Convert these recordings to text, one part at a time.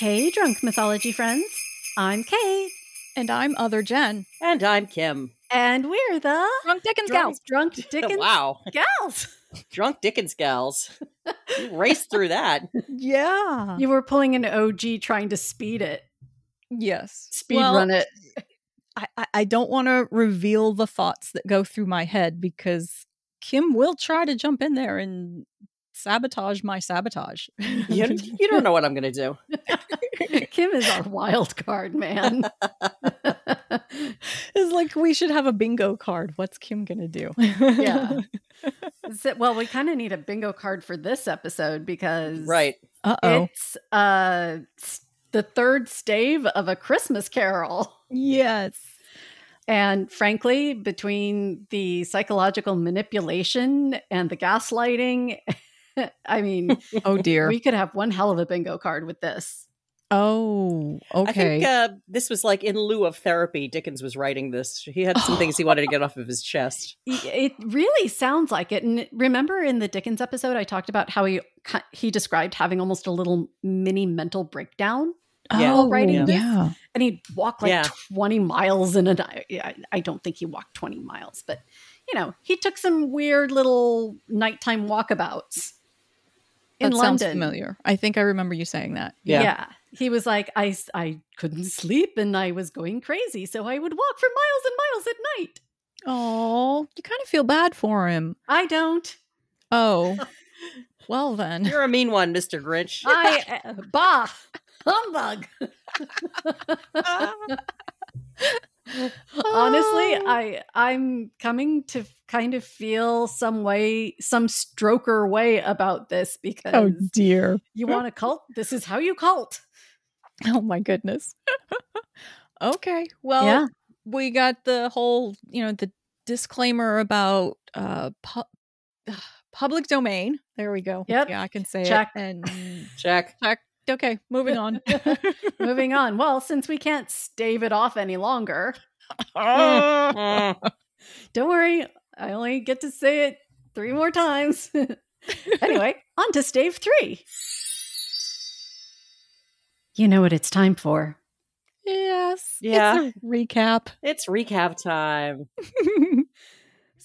Hey, drunk mythology friends. I'm Kate. And I'm Other Jen. And I'm Kim. And we're the Drunk Dickens drunk, Gals. drunk Dickens wow. gals. Drunk Dickens gals. You raced through that. Yeah. You were pulling an OG trying to speed it, yes. speed Well, run it. I, I- I don't want to reveal the thoughts that go through my head because Kim will try to jump in there and sabotage my sabotage. You, you don't know what I'm going to do. Kim is our wild card, man. it's like we should have a bingo card. What's Kim gonna do? Yeah. So- well, we kind of need a bingo card for this episode because Right. Uh oh. it's uh the third stave of a Christmas Carol. Yes. And frankly, between the psychological manipulation and the gaslighting, I mean, Oh dear. we could have one hell of a bingo card with this. oh. I Okay. think uh, this was like in lieu of therapy. Dickens was writing this. He had some things he wanted to get off of his chest. It really sounds like it. And remember in the Dickens episode, I talked about how he he described having almost a little mini mental breakdown, Yeah. Oh, writing this. yeah. and he'd walk like Yeah. twenty miles in a night. I, I don't think he walked twenty miles, but you know, he took some weird little nighttime walkabouts in That sounds familiar. I think I remember you saying that. Yeah. yeah. He was like, I, I couldn't sleep and I was going crazy. So I would walk for miles and miles at night. Oh, you kind of feel bad for him. I don't. Oh. Well then. You're a mean one, Mr. Grinch. I, uh, bah, humbug. Honestly, Oh. I I'm coming to kind of feel some way, some stroker way about this because Oh dear. you want a cult. This is how you cult. Oh my goodness. okay. Well, Yeah. we got the whole, you know, the disclaimer about uh pu- public domain. There we go. Yep. Yeah, I can say Check. it. And Check. check. Okay, moving on. Moving on. Well, since we can't stave it off any longer, don't worry. I only get to say it three more times. anyway, on to stave three. You know what it's time for. yes. Yeah. It's a recap. It's recap time.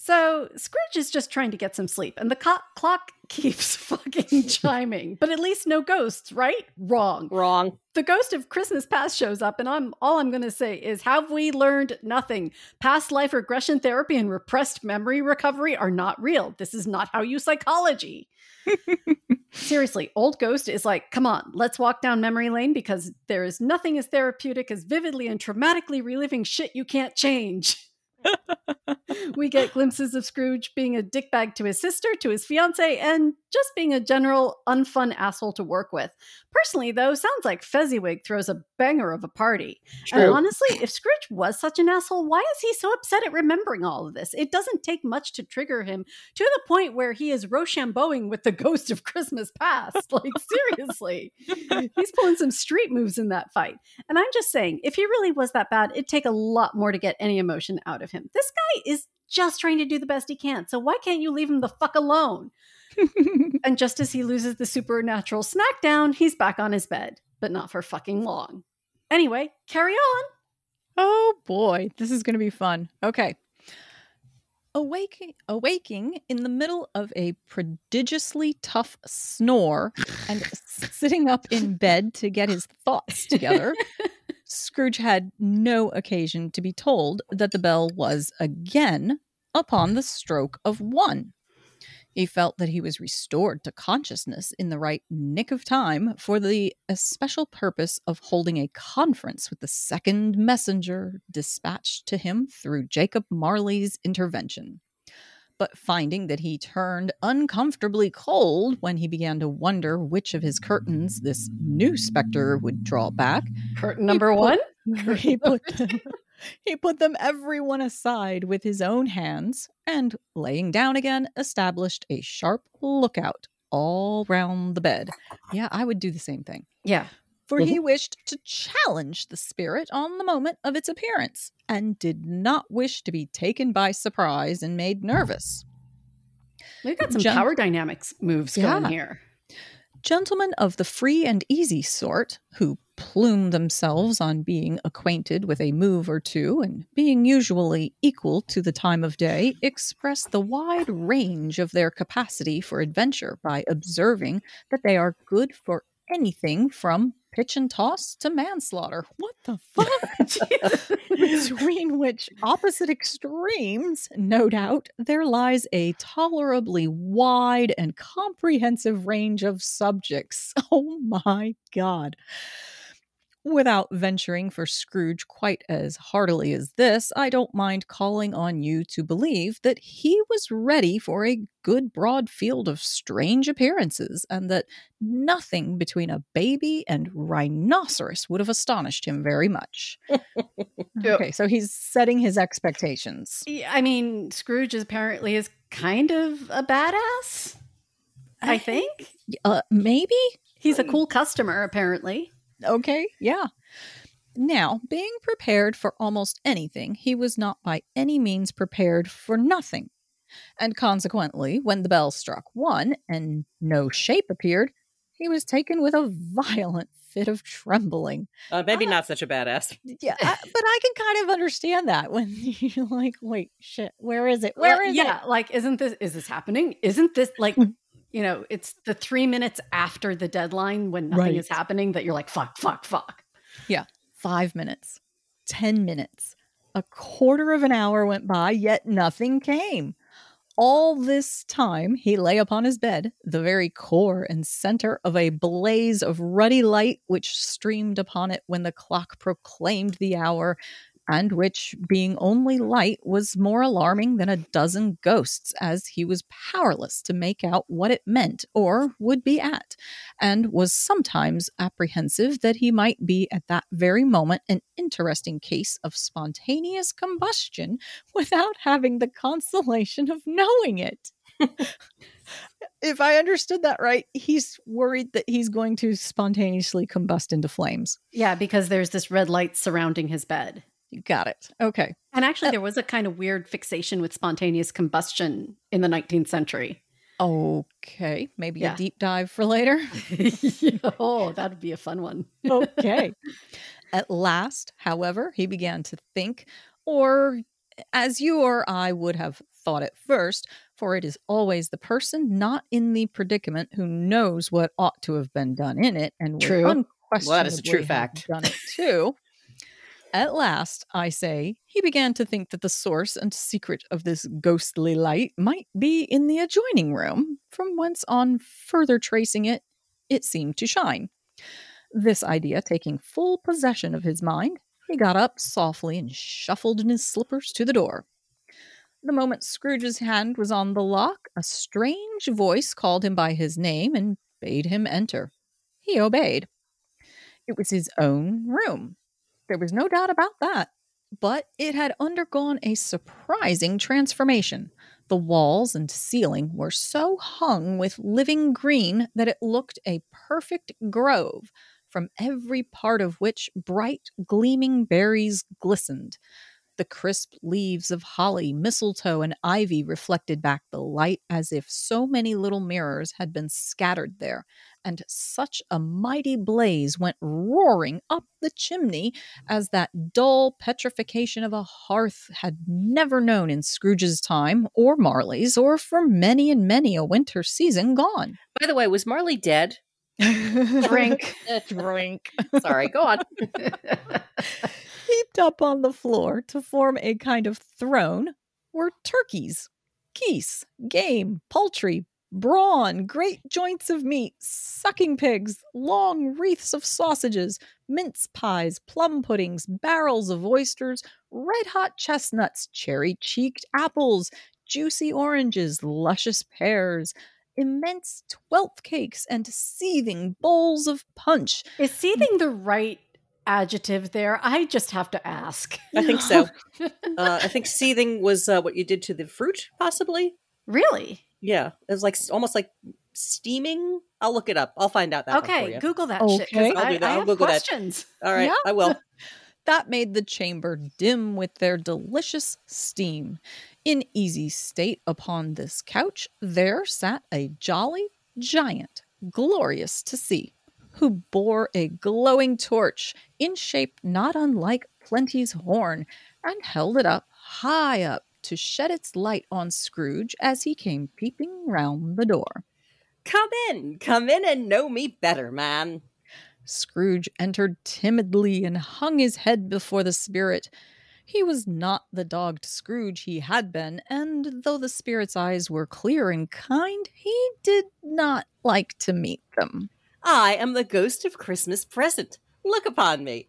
So Scrooge is just trying to get some sleep, and the co- clock keeps fucking chiming. But at least no ghosts, right? Wrong. Wrong. The ghost of Christmas past shows up, and I'm all I'm going to say is, have we learned nothing? Past life regression therapy and repressed memory recovery are not real. This is not how you psychology. Seriously, old ghost is like, come on, let's walk down memory lane because there is nothing as therapeutic as vividly and traumatically reliving shit you can't change. we get glimpses of Scrooge being a dickbag to his sister, to his fiance, and just being a general unfun asshole to work with. Personally, though, sounds like Fezziwig throws a banger of a party. And honestly, if Scrooge was such an asshole, why is he so upset at remembering all of this? It doesn't take much to trigger him to the point where he is Rochambeauing with the ghost of Christmas past. Like, seriously. He's pulling some street moves in that fight. And I'm just saying, if he really was that bad, it'd take a lot more to get any emotion out of him. This guy is just trying to do the best he can. So why can't you leave him the fuck alone? And just as he loses the supernatural smackdown, he's back on his bed, but not for fucking long. Anyway, carry on. Oh boy, this is going to be fun. Okay. Awaking, awaking in the middle of a prodigiously tough snore and sitting up in bed to get his thoughts together, Scrooge had no occasion to be told that the bell was again upon the stroke of one. He felt that he was restored to consciousness in the right nick of time for the uh, especial purpose of holding a conference with the second messenger dispatched to him through Jacob Marley's intervention. But finding that he turned uncomfortably cold when he began to wonder which of his curtains this new specter would draw back, Curtain number put- one. he put them, he put them every one aside with his own hands and laying down again established a sharp lookout all round the bed yeah i would do the same thing Yeah. For mm-hmm. he wished to challenge the spirit on the moment of its appearance and did not wish to be taken by surprise and made nervous. We've got some Gen- power dynamics moves going here. Gentlemen of the free and easy sort, who plume themselves on being acquainted with a move or two and being usually equal to the time of day, express the wide range of their capacity for adventure by observing that they are good for anything from pitch and toss to manslaughter. What the fuck? Between which opposite extremes, no doubt, there lies a tolerably wide and comprehensive range of subjects. Oh my God. Without venturing for Scrooge quite as heartily as this, I don't mind calling on you to believe that he was ready for a good broad field of strange appearances, and that nothing between a baby and rhinoceros would have astonished him very much. okay, so he's setting his expectations. I mean, Scrooge apparently is kind of a badass. I think Uh, maybe? he's a cool customer. Apparently, Okay, yeah. Now, being prepared for almost anything, he was not by any means prepared for nothing. And consequently, when the bell struck one and no shape appeared, he was taken with a violent fit of trembling. Uh, maybe Ah. not such a badass. Yeah, I- but I can kind of understand that when you're like, wait, shit, where is it? Where Well, is yeah, like isn't this is this happening? Isn't this like Mm. You know? It's the three minutes after the deadline when nothing is happening that you're like fuck, fuck, fuck. it? Five minutes, 10 minutes, a quarter of an hour went by, yet nothing came. All this time, he lay upon his bed, the very core and center of a blaze of ruddy light which streamed upon it when the clock proclaimed the hour, and which, being only light, was more alarming than a dozen ghosts, as he was powerless to make out what it meant or would be at, and was sometimes apprehensive that he might be at that very moment an interesting case of spontaneous combustion without having the consolation of knowing it. if I understood that right, he's worried that he's going to spontaneously combust into flames. Yeah, because there's this red light surrounding his bed. You got it. Okay. And actually, Uh, there was a kind of weird fixation with spontaneous combustion in the 19th century. Okay. Maybe Yeah. a deep dive for later. oh, that'd be a fun one. okay. At last, however, he began to think, or as you or I would have thought at first, for it is always the person not in the predicament who knows what ought to have been done in it, and True. Well, that is a true fact. Done it too. At last, I say, he began to think that the source and secret of this ghostly light might be in the adjoining room, from whence, on further tracing it, it seemed to shine. This idea taking full possession of his mind, he got up softly and shuffled in his slippers to the door. The moment Scrooge's hand was on the lock, a strange voice called him by his name and bade him enter. He obeyed. It was his own room. There was no doubt about that. But it had undergone a surprising transformation. The walls and ceiling were so hung with living green that it looked a perfect grove, from every part of which bright, gleaming berries glistened. The crisp leaves of holly, mistletoe, and ivy reflected back the light as if so many little mirrors had been scattered there, and such a mighty blaze went roaring up the chimney mm. as that dull petrification of a hearth had never known in Scrooge's time, or Marley's, or for many and many a winter season gone. By the way, was Marley dead? Drink. Drink. Sorry, go on. Heaped up on the floor to form a kind of throne were turkeys, geese, game, poultry, brawn, great joints of meat, sucking pigs, long wreaths of sausages, mince pies, plum puddings, barrels of oysters, red hot chestnuts, cherry cheeked apples, juicy oranges, luscious pears, immense twelfth cakes, and seething bowls of punch. Is seething the right adjective there? I just have to ask. I think so. Uh, I think seething was uh, what you did to the fruit, possibly. Really? Yeah, it was like almost like steaming. I'll look it up. I'll find out that. one for Okay, you. Google that shit. 'cause Okay. I'll do that. I I'll have Google that. questions. All right, Yeah. I will. That made the chamber dim with their delicious steam. In easy state upon this couch, there sat a jolly giant, glorious to see, who bore a glowing torch in shape not unlike Plenty's horn and held it up high up to shed its light on Scrooge as he came peeping round the door. Come in, come in and know me better, man. Scrooge entered timidly and hung his head before the spirit. He was not the dogged Scrooge he had been, and though the spirit's eyes were clear and kind, he did not like to meet them. I am the ghost of Christmas present. Look upon me.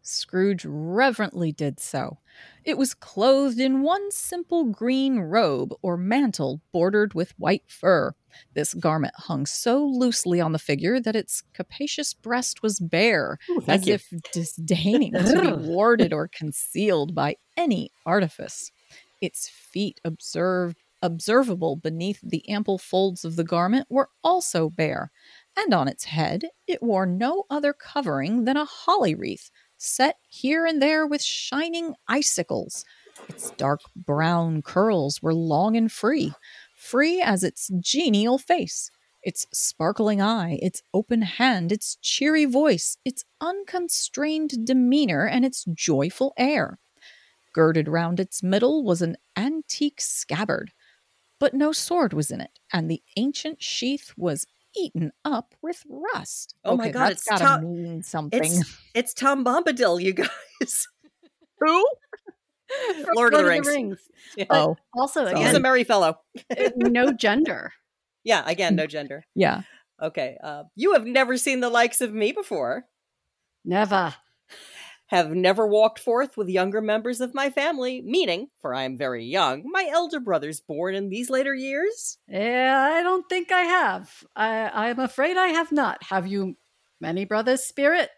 Scrooge reverently did so. It was clothed in one simple green robe or mantle bordered with white fur. This garment hung so loosely on the figure that its capacious breast was bare, Ooh, as you. if disdaining to be warded or concealed by any artifice. Its feet observed observable beneath the ample folds of the garment were also bare, and on its head it wore no other covering than a holly wreath, set here and there with shining icicles. Its dark brown curls were long and free, free as its genial face, its sparkling eye, its open hand, its cheery voice, its unconstrained demeanor, and its joyful air. Girded round its middle was an antique scabbard, but no sword was in it, and the ancient sheath was eaten up with rust. Oh my God, that's it's gotta to- mean something. It's it's Tom Bombadil, you guys. Who? From Lord of the Rings. Yeah. Oh, Also, Sorry. He's a merry fellow. no gender. Yeah, again, no gender. yeah. Okay. Uh, you have never seen the likes of me before. Never. Have never walked forth with younger members of my family, meaning, for I am very young, my elder brothers born in these later years. Yeah, I don't think I have. I, I'm afraid I have not. Have you many brothers, Spirit?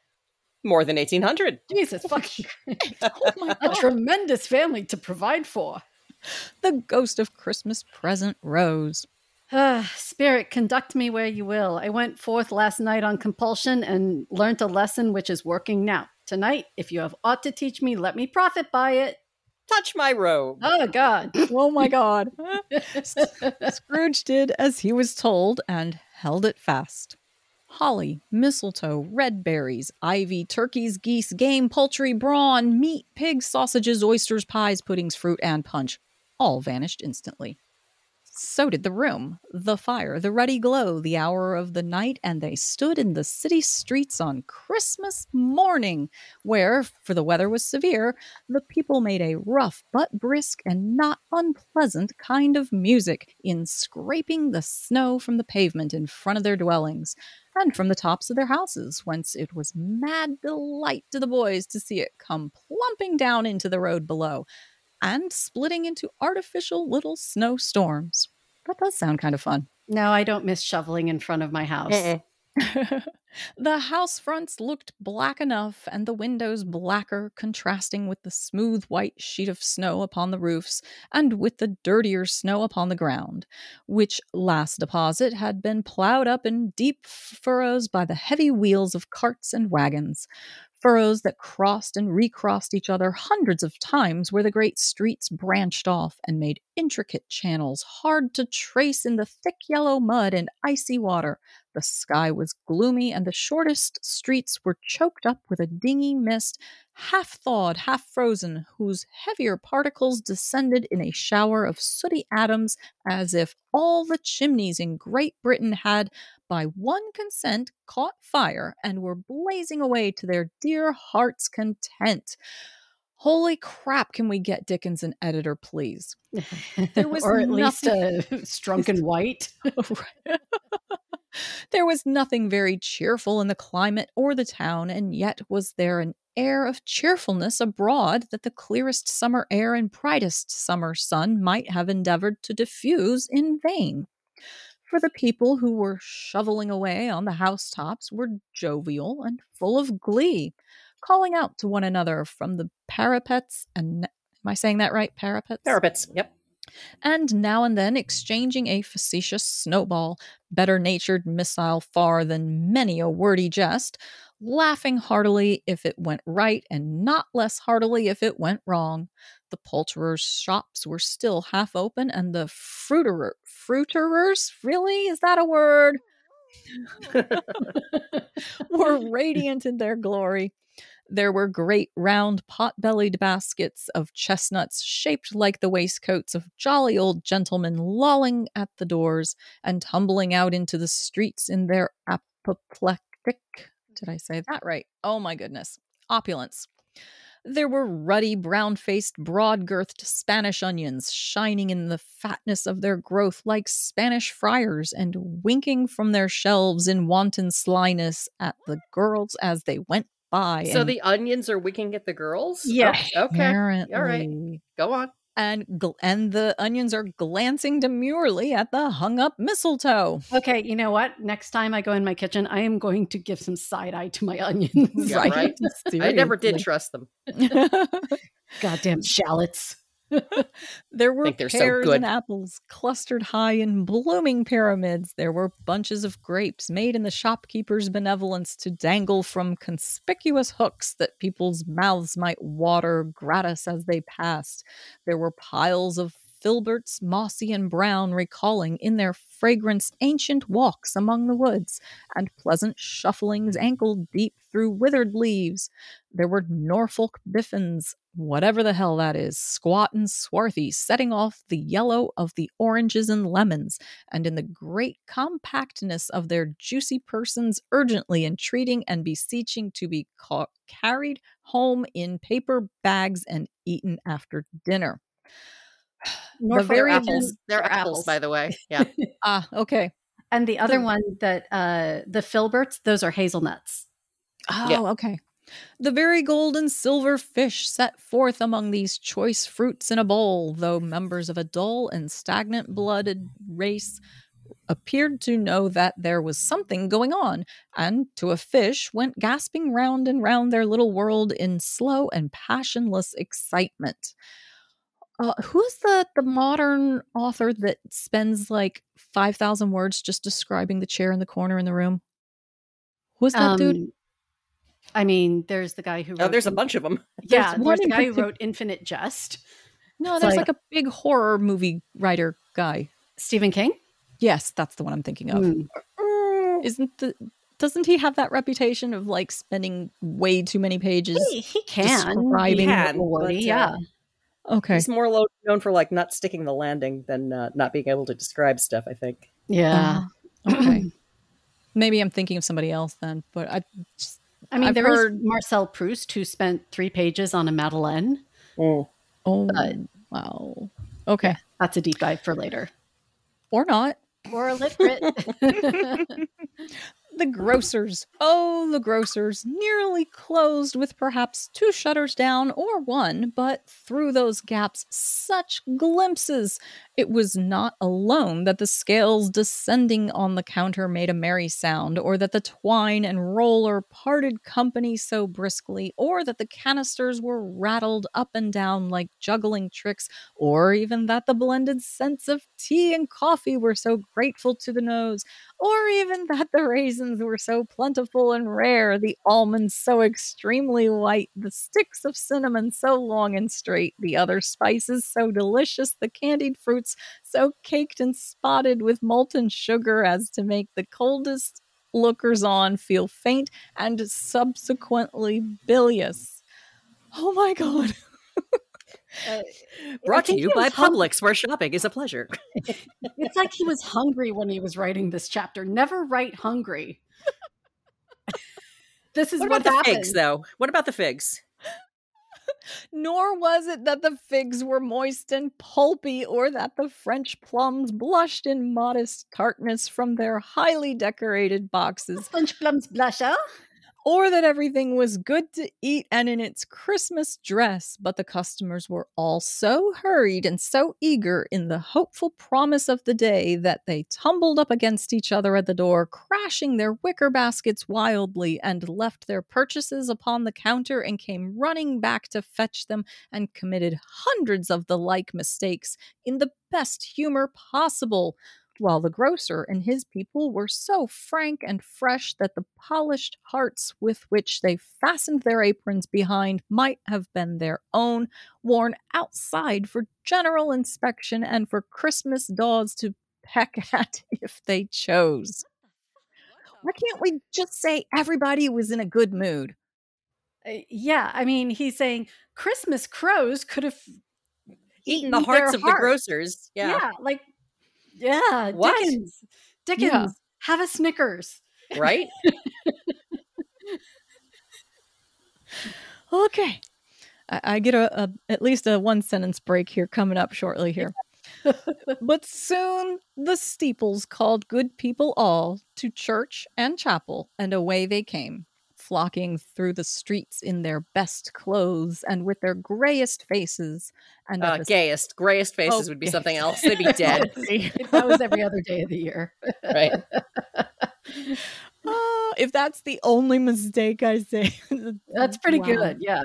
More than 1800. Jesus fucking Oh my a tremendous family to provide for. the ghost of Christmas present rose. Ah, Spirit, conduct me where you will. I went forth last night on compulsion and learnt a lesson which is working now. Tonight, if you have aught to teach me, let me profit by it. Touch my robe. Oh, God. Oh my God. Scrooge did as he was told and held it fast. Holly, mistletoe, red berries, ivy, turkeys, geese, game, poultry, brawn, meat, pigs, sausages, oysters, pies, puddings, fruit, and punch all vanished instantly. So did the room, the fire, the ruddy glow, the hour of the night, and they stood in the city streets on Christmas morning, where, for the weather was severe, the people made a rough but brisk and not unpleasant kind of music in scraping the snow from the pavement in front of their dwellings and from the tops of their houses, whence it was mad delight to the boys to see it come plumping down into the road below and splitting into artificial little snowstorms. That does sound kind of fun. No, I don't miss shoveling in front of my house. The house fronts looked black enough, and the windows blacker, contrasting with the smooth white sheet of snow upon the roofs and with the dirtier snow upon the ground, which last deposit had been ploughed up in deep furrows by the heavy wheels of carts and wagons. Furrows that crossed and recrossed each other hundreds of times where the great streets branched off and made intricate channels hard to trace in the thick yellow mud and icy water. The sky was gloomy, and the shortest streets were choked up with a dingy mist, half thawed, half frozen, whose heavier particles descended in a shower of sooty atoms, as if all the chimneys in Great Britain had, by one consent, caught fire and were blazing away to their dear heart's content. Holy crap, can we get Dickens an editor, please? There was or at least nothing- strunk and white. There was nothing very cheerful in the climate or the town, and yet was there an air of cheerfulness abroad that the clearest summer air and brightest summer sun might have endeavored to diffuse in vain. For the people who were shoveling away on the housetops were jovial and full of glee, calling out to one another from the parapets and am I saying that right? Parapets? Parapets. Yep. and now and then exchanging a facetious snowball, better natured missile far than many a wordy jest, laughing heartily if it went right and not less heartily if it went wrong. The poulterers' shops were still half open, and the fruiterer, fruiterers, really? Is that a word? were radiant in their glory. There were great round pot bellied baskets of chestnuts shaped like the waistcoats of jolly old gentlemen lolling at the doors and tumbling out into the streets in their apoplectic. Did I say that right? Oh my goodness. Opulence. There were ruddy, brown faced, broad girthed Spanish onions shining in the fatness of their growth like Spanish friars and winking from their shelves in wanton slyness at the girls as they went by. So and the onions are winking at the girls? Yeah. Oh, okay. apparently, All right. Go on. And gl- and the onions are glancing demurely at the hung up mistletoe. Okay, you know what? Next time I go in my kitchen, I am going to give some side eye to my onions. Yeah, right. I never did trust them. Goddamn shallots. there were so pears good. and apples clustered high in blooming pyramids. There were bunches of grapes made in the shopkeeper's benevolence to dangle from conspicuous hooks that people's mouths might water gratis as they passed. There were piles of filberts, mossy and brown, recalling in their fragrance ancient walks among the woods, and pleasant shufflings ankle deep through withered leaves. There were Norfolk biffins, whatever the hell that is, squat and swarthy, setting off the yellow of the oranges and lemons, and in the great compactness of their juicy persons, urgently entreating and beseeching to be ca- carried home in paper bags and eaten after dinner. Norfolk very They're apples. They're are apples, by the way. Yeah. Ah, okay. And the other one that uh the filberts, those are hazelnuts. Oh, Yeah. okay. The very gold and silver fish set forth among these choice fruits in a bowl, though members of a dull and stagnant blooded race appeared to know that there was something going on, and to a fish went gasping round and round their little world in slow and passionless excitement. Uh, who's the the modern author that spends like five thousand words just describing the chair in the corner in the room? Who's that dude? I mean, there's the guy who wrote Oh, there's a bunch of them. Yeah, There's there's the guy who wrote Infinite Jest. No, It's there's like- like, a big horror movie writer guy. Stephen King? Yes, that's the one I'm thinking of. Mm. Isn't the doesn't he have that reputation of like spending way too many pages? He, he can. describing He can, little wordy, but, uh, yeah. Okay. He's more lo- known for like not sticking the landing than uh, not being able to describe stuff. I think. Yeah. Uh, okay. Maybe I'm thinking of somebody else then, but I just I mean, I've there is heard- Marcel Proust who spent three pages on a Madeleine. Oh, oh But- wow. Okay. That's a deep dive for later. Or not. Or a lit crit. The grocers. Oh, the grocers. Nearly closed with perhaps two shutters down or one, but through those gaps, such glimpses. It was not alone that the scales descending on the counter made a merry sound, or that the twine and roller parted company so briskly, or that the canisters were rattled up and down like juggling tricks, or even that the blended scents of tea and coffee were so grateful to the nose or even that the raisins were so plentiful and rare, the almonds so extremely white, the sticks of cinnamon so long and straight, the other spices so delicious, the candied fruits so caked and spotted with molten sugar as to make the coldest lookers on feel faint and subsequently bilious. Oh my god. Uh, Brought to you by was hung- Publix, where shopping is a pleasure. it's like he was hungry when he was writing this chapter. Never write hungry. this is What what, about the happens. figs, though? What about the figs? Nor was it that the figs were moist and pulpy, or that the French plums blushed in modest tartness from their highly decorated boxes, French plums blush, huh? Or that everything was good to eat and in its Christmas dress, but the customers were all so hurried and so eager in the hopeful promise of the day that they tumbled up against each other at the door, crashing their wicker baskets wildly, and left their purchases upon the counter and came running back to fetch them and committed hundreds of the like mistakes in the best humor possible while the grocer and his people were so frank and fresh that the polished hearts with which they fastened their aprons behind might have been their own, worn outside for general inspection and for Christmas daws to peck at if they chose. Why can't we just say everybody was in a good mood? Uh, yeah, I mean, he's saying Christmas crows could have eaten the hearts of the grocers. Yeah. Yeah, like yeah, What? Dickens. Dickens, Yeah. have a Snickers. Right? Okay. I, I get a, a at least a one sentence break here coming up shortly here. but soon the steeples called good people all to church and chapel, and away they came, flocking through the streets in their best clothes and with their grayest faces. And Uh, the gayest, grayest faces Oh, would be gayest. something else. They'd be dead. that was every other day of the year. right. Ah, if that's the only mistake I say, That's pretty Wow. good. Yeah.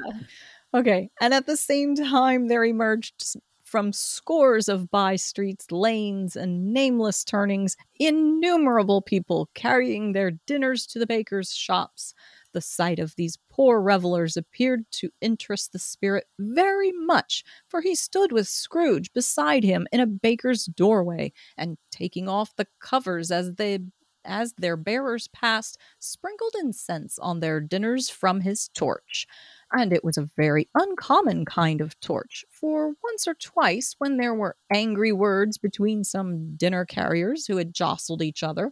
Okay. And at the same time, there emerged from scores of by streets, lanes, and nameless turnings innumerable people carrying their dinners to the bakers' shops. The sight of these poor revelers appeared to interest the spirit very much, for he stood with Scrooge beside him in a baker's doorway, and taking off the covers as they as their bearers passed, sprinkled incense on their dinners from his torch. And it was a very uncommon kind of torch, for once or twice, when there were angry words between some dinner carriers who had jostled each other,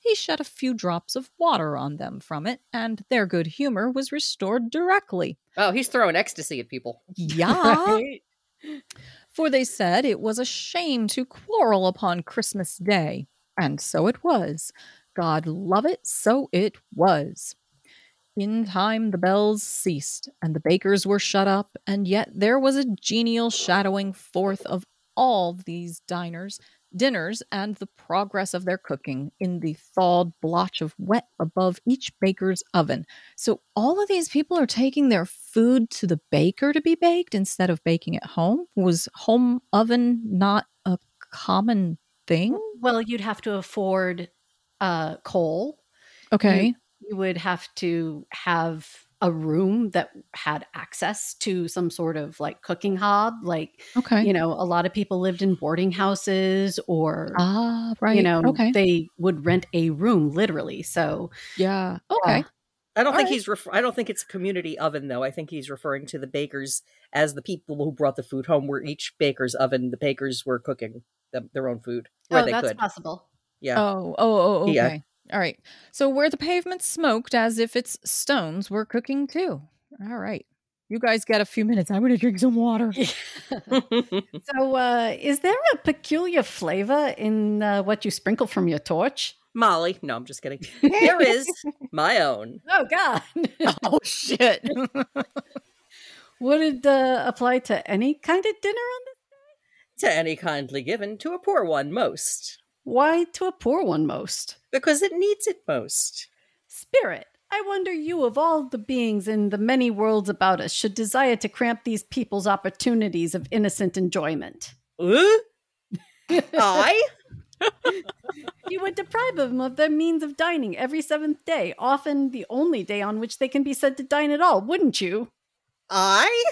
he shed a few drops of water on them from it, and their good humor was restored directly. Oh, he's throwing ecstasy at people. Yeah, Right? for they said it was a shame to quarrel upon Christmas Day, and so it was. God love it, so it was. In time the bells ceased, and the bakers were shut up, and yet there was a genial shadowing forth of all these diners, dinners, and the progress of their cooking in the thawed blotch of wet above each baker's oven. So all of these people are taking their food to the baker to be baked instead of baking at home. Was home oven not a common thing? Well, you'd have to afford uh, coal. Okay. You would have to have a room that had access to some sort of like cooking hob. Like, Okay. you know, a lot of people lived in boarding houses or, ah, right. you know, okay. they would rent a room literally. So, yeah. Okay. I don't All think right. he's. Ref- I don't think it's a community oven though. I think he's referring to the bakers as the people who brought the food home. Where each baker's oven, the bakers were cooking them, their own food where oh, they that's could. possible. Yeah. Oh, oh, oh, okay. Yeah. All right. So where the pavement smoked as if its stones were cooking too. All right. You guys get a few minutes. I'm going to drink some water. so, uh, is there a peculiar flavor in uh, what you sprinkle from your torch? Molly. No, I'm just kidding. There is my own. Oh, God. oh shit. Would it uh, apply to any kind of dinner on this? To any kindly given, to a poor one most. Why to a poor one most? Because it needs it most. Spirit, I wonder you, of all the beings in the many worlds about us, should desire to cramp these people's opportunities of innocent enjoyment. Uh? I? You would deprive them of their means of dining every seventh day, often the only day on which they can be said to dine at all, wouldn't you? I?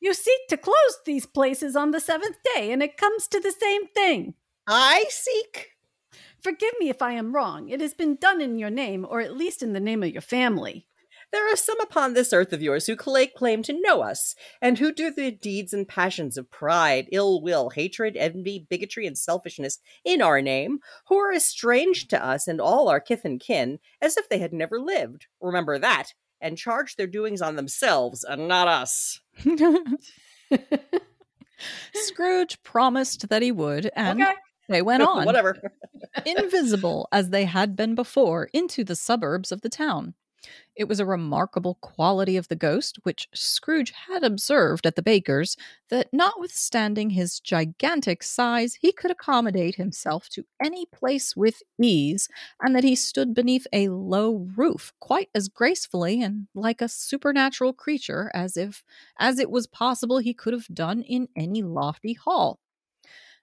You seek to close these places on the seventh day, and it comes to the same thing. I seek? Forgive me if I am wrong. It has been done in your name, or at least in the name of your family. There are some upon this earth of yours who lay claim to know us, and who do the deeds and passions of pride, ill will, hatred, envy, bigotry, and selfishness in our name, who are as strange to us and all our kith and kin as if they had never lived. Remember that, and charge their doings on themselves and not us. Scrooge promised that he would, and okay. They went on. Whatever. invisible as they had been before, into the suburbs of the town. It was a remarkable quality of the ghost, which Scrooge had observed at the baker's, that notwithstanding his gigantic size, he could accommodate himself to any place with ease, and that he stood beneath a low roof quite as gracefully and like a supernatural creature as if as it was possible he could have done in any lofty hall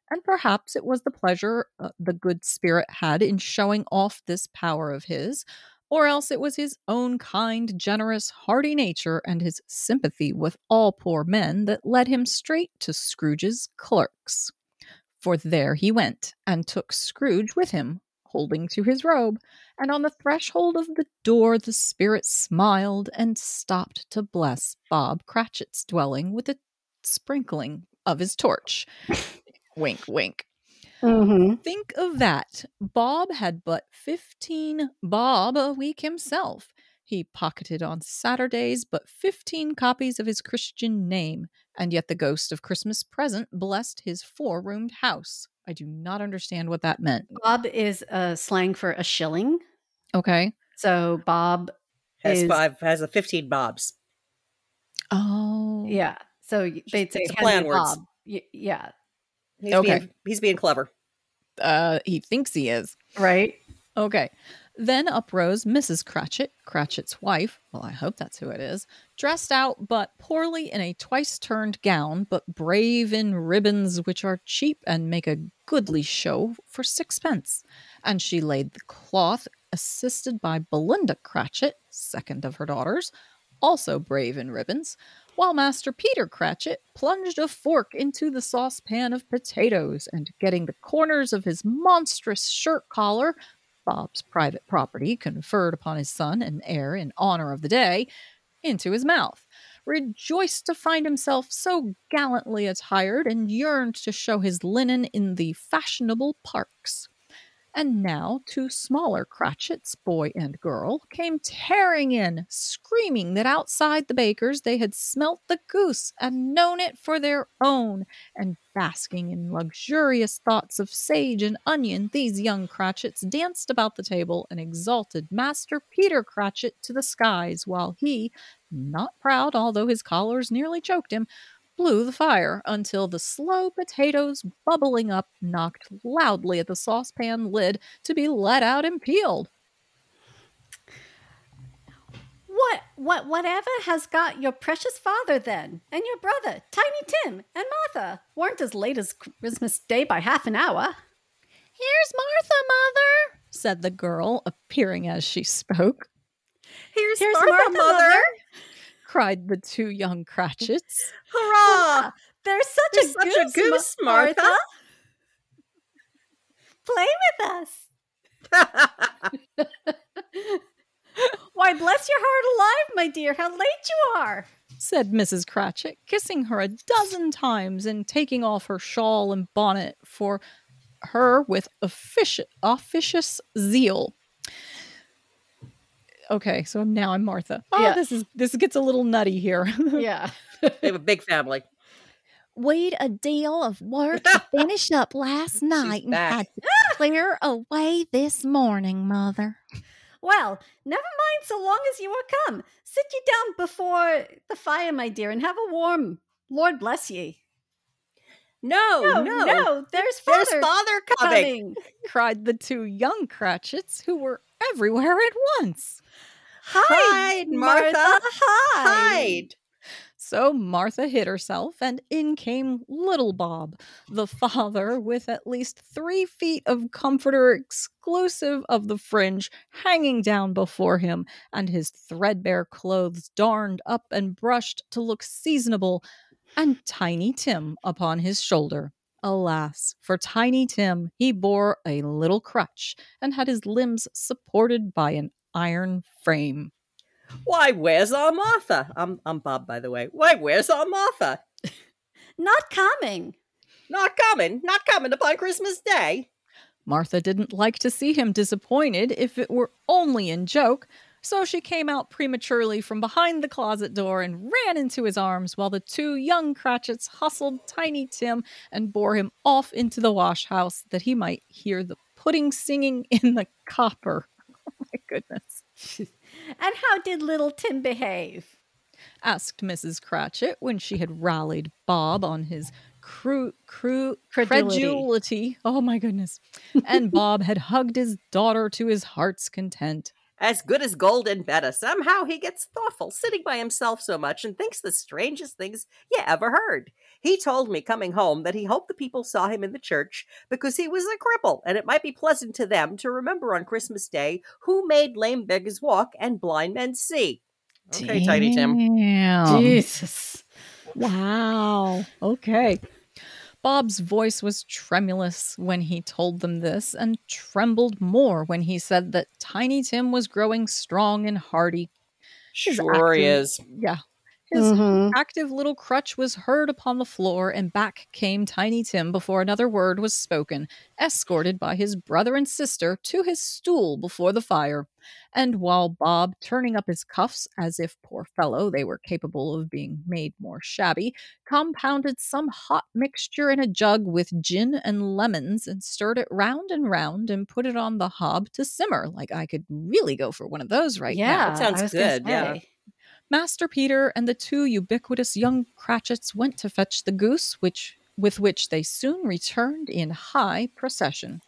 and perhaps it was the pleasure uh, the good spirit had in showing off this power of his, or else it was his own kind, generous, hearty nature and his sympathy with all poor men that led him straight to Scrooge's clerks. For there he went, and took Scrooge with him holding to his robe, and on the threshold of the door the spirit smiled and stopped to bless Bob Cratchit's dwelling with a sprinkling of his torch. Wink, wink. Mm-hmm. Think of that. Bob had but 15 bob a week himself. He pocketed on Saturdays but 15 copies of his Christian name, and yet the ghost of Christmas present blessed his four roomed house. I do not understand what that meant. Bob is a slang for a shilling. Okay. So Bob Has is five has a fifteen bobs. Oh. yeah. So they'd say it's a "Hand plan words. Bob. Y- yeah. He's Okay. being he's being clever. Uh, he thinks he is. Right. Okay. Then uprose Mrs. Cratchit, Cratchit's wife. Well, I hope that's who it is. Dressed out, but poorly in a twice turned gown, but brave in ribbons which are cheap and make a goodly show for sixpence. And she laid the cloth, assisted by Belinda Cratchit, second of her daughters, also brave in ribbons, while Master Peter Cratchit plunged a fork into the saucepan of potatoes, and getting the corners of his monstrous shirt collar Bob's private property conferred upon his son and heir in honor of the day, into his mouth, rejoiced to find himself so gallantly attired and yearned to show his linen in the fashionable parks. And now two smaller Cratchits, boy and girl, came tearing in, screaming that outside the baker's they had smelt the goose and known it for their own, and basking in luxurious thoughts of sage and onion, these young Cratchits danced about the table and exalted Master Peter Cratchit to the skies, while he, not proud although his collars nearly choked him, blew the fire until the slow potatoes bubbling up knocked loudly at the saucepan lid to be let out and peeled. What what whatever has got your precious father then, and your brother, Tiny Tim, and Martha, weren't as late as Christmas Day by half an hour. Here's Martha, mother, said the girl, appearing as she spoke. Here's, Here's Martha, Martha, mother. mother. Cried the two young Cratchits. Hurrah! Uh, There's such There's a such goose, a goose, Ma- Martha. Play with us. Why, bless your heart alive, my dear, how late you are. said Mrs. Cratchit, kissing her a dozen times and taking off her shawl and bonnet for her with offici- officious zeal. Okay, so now I'm Martha. Oh, Yeah. this is this gets a little nutty here. Yeah. they have a big family. We'd a deal of work to finish up last night and back. had to clear away this morning, Mother. Well, never mind so long as you are come. Sit ye down before the fire, my dear, and have a warm. Lord bless ye. No, No, no, no, there's father, There's father coming. coming. cried the two young Cratchits who were everywhere at once. Hide, Martha. Hide. Hide. So Martha hid herself, and in came little Bob, the father, with at least three feet of comforter exclusive of the fringe hanging down before him, and his threadbare clothes darned up and brushed to look seasonable, and Tiny Tim upon his shoulder. Alas, for Tiny Tim, he bore a little crutch and had his limbs supported by an iron frame. Why, where's our Martha? I'm I'm Bob, by the way. Why, where's our Martha? Not coming. Not coming. Not coming upon Christmas Day. Martha didn't like to see him disappointed if it were only in joke, so she came out prematurely from behind the closet door and ran into his arms while the two young Cratchits hustled Tiny Tim and bore him off into the wash house that he might hear the pudding singing in the copper. My goodness. And how did little Tim behave? asked Mrs. Cratchit when she had rallied Bob on his cru- cru- Credulity. credulity. Oh my goodness. And Bob had hugged his daughter to his heart's content. As good as gold and better. Somehow he gets thoughtful, sitting by himself so much, and thinks the strangest things you ever heard. He told me coming home that he hoped the people saw him in the church because he was a cripple, and it might be pleasant to them to remember on Christmas Day who made lame beggars walk and blind men see. Okay, Tiny Tim. Damn. Jesus. Wow. Okay. Bob's voice was tremulous when he told them this, and trembled more when he said that Tiny Tim was growing strong and hardy. His Sure he acting- is. Yeah. His Mhm. active little crutch was heard upon the floor, and back came Tiny Tim before another word was spoken, escorted by his brother and sister to his stool before the fire. And while Bob, turning up his cuffs as if, poor fellow, they were capable of being made more shabby, compounded some hot mixture in a jug with gin and lemons and stirred it round and round and put it on the hob to simmer, like I could really go for one of those right now. yeah, That sounds I was gonna good, yeah. Master Peter and the two ubiquitous young Cratchits went to fetch the goose, which with which they soon returned in high procession.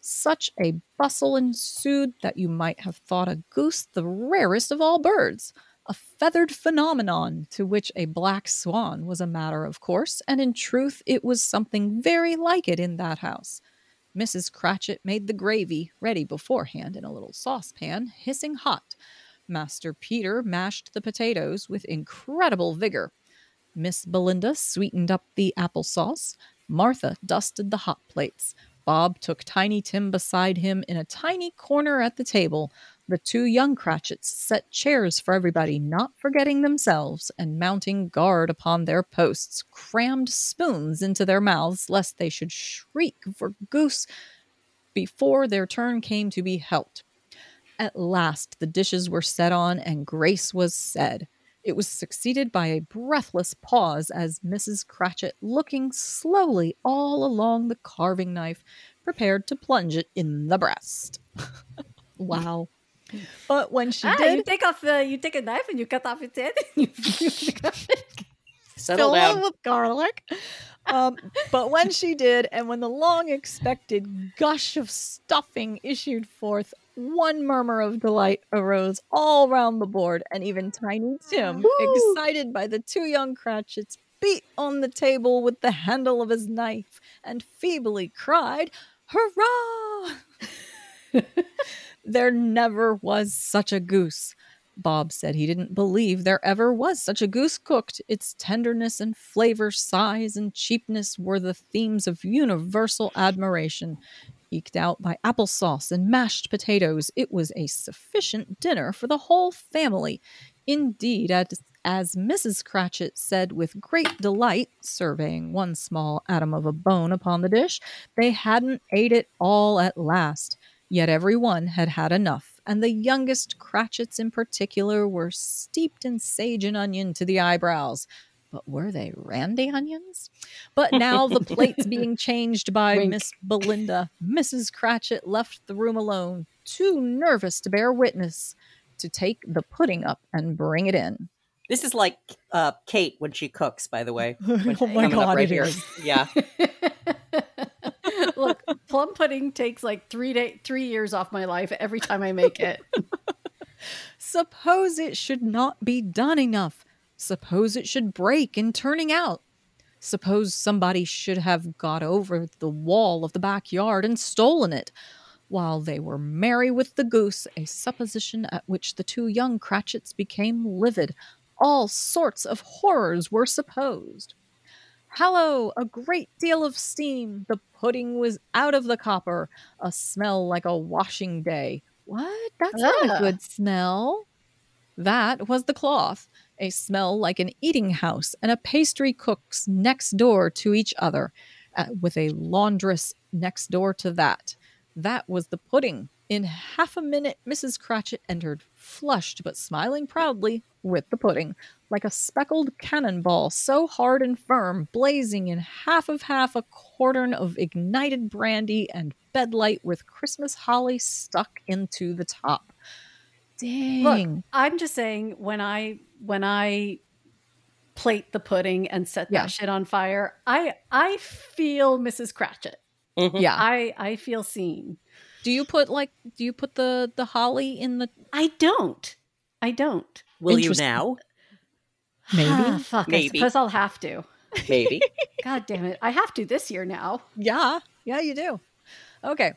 Such a bustle ensued that you might have thought a goose the rarest of all birds, a feathered phenomenon to which a black swan was a matter of course, and in truth it was something very like it in that house. Mrs. Cratchit made the gravy ready beforehand in a little saucepan, hissing hot. Master Peter mashed the potatoes with incredible vigor. Miss Belinda sweetened up the applesauce. Martha dusted the hot plates. Bob took Tiny Tim beside him in a tiny corner at the table. The two young Cratchits set chairs for everybody, not forgetting themselves, and mounting guard upon their posts, crammed spoons into their mouths lest they should shriek for goose before their turn came to be helped. At last, the dishes were set on and grace was said. It was succeeded by a breathless pause as Mrs. Cratchit, looking slowly all along the carving knife, prepared to plunge it in the breast. wow. But when she Ah, did, you take off the you take a knife and you cut off its head. And you, Settle fill down. it with garlic. Um, but when she did, and when the long expected gush of stuffing issued forth, one murmur of delight arose all round the board, and even Tiny Tim, Woo! excited by the two young Cratchits, beat on the table with the handle of his knife and feebly cried, Hurrah! there never was such a goose. Bob said he didn't believe there ever was such a goose cooked. Its tenderness and flavor, size and cheapness were the themes of universal admiration. Eked out by applesauce and mashed potatoes, it was a sufficient dinner for the whole family. Indeed, as, as Mrs. Cratchit said with great delight, surveying one small atom of a bone upon the dish, they hadn't ate it all at last. Yet every one had had enough, and the youngest Cratchits in particular were steeped in sage and onion to the eyebrows. But were they randy onions? But now, the plates being changed by Wink. Miss Belinda, Mrs. Cratchit left the room alone, too nervous to bear witness, to take the pudding up and bring it in. This is like uh, Kate when she cooks, by the way. Oh my god, right it here. is. Yeah. Look, plum pudding takes like three day three years off my life every time I make it. Suppose it should not be done enough. Suppose it should break in turning out. Suppose somebody should have got over the wall of the backyard and stolen it. While they were merry with the goose, a supposition at which the two young Cratchits became livid, all sorts of horrors were supposed. Hallo, a great deal of steam. The pudding was out of the copper. A smell like a washing day. What? That's not a Ah. good smell. That was the cloth, a smell like an eating house and a pastry cook's next door to each other, uh, with a laundress next door to that. That was the pudding. In half a minute, Mrs. Cratchit entered, flushed but smiling proudly, with the pudding, like a speckled cannonball, so hard and firm, blazing in half of half a quartern of ignited brandy and bedlight with Christmas holly stuck into the top. Dang. I'm just saying when I when I plate the pudding and set Yeah. that shit on fire, I I feel Mrs. Cratchit. Mhm. yeah. I I feel seen. Do you put like do you put the the holly in the I don't. I don't. Will you now? Maybe. Ah, fuck. Maybe. I suppose I'll have to. Maybe. God damn it. I have to this year now. Yeah. Yeah, you do. Okay.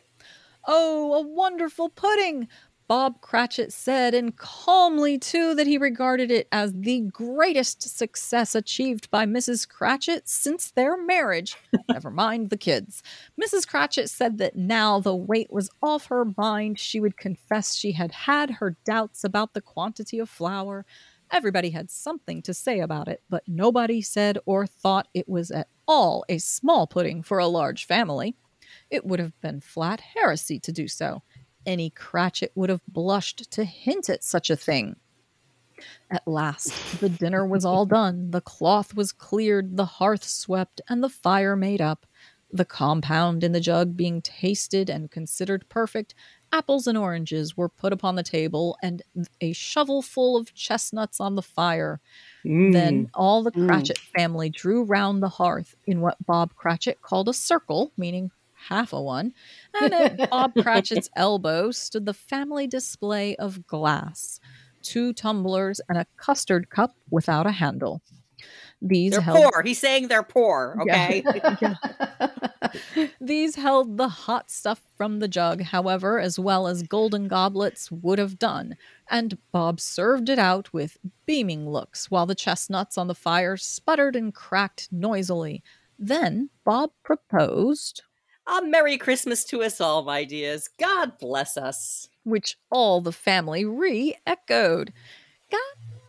Oh, a wonderful pudding. Bob Cratchit said, and calmly too, that he regarded it as the greatest success achieved by Mrs. Cratchit since their marriage. Never mind the kids. Mrs. Cratchit said that now the weight was off her mind, she would confess she had had her doubts about the quantity of flour. Everybody had something to say about it, but nobody said or thought it was at all a small pudding for a large family. It would have been flat heresy to do so any Cratchit would have blushed to hint at such a thing. At last, the dinner was all done, the cloth was cleared, the hearth swept, and the fire made up. The compound in the jug being tasted and considered perfect, apples and oranges were put upon the table, and a shovelful of chestnuts on the fire. Then all the Mm. Cratchit family drew round the hearth in what Bob Cratchit called a circle, meaning half a one, and at Bob Cratchit's elbow stood the family display of glass, two tumblers, and a custard cup without a handle. These They're held poor. He's saying they're poor. Yeah. Okay. these held the hot stuff from the jug, however, as well as golden goblets would have done, and Bob served it out with beaming looks while the chestnuts on the fire sputtered and cracked noisily. Then Bob proposed A Merry Christmas to us all, my dears. God bless us. which all the family re echoed. God bless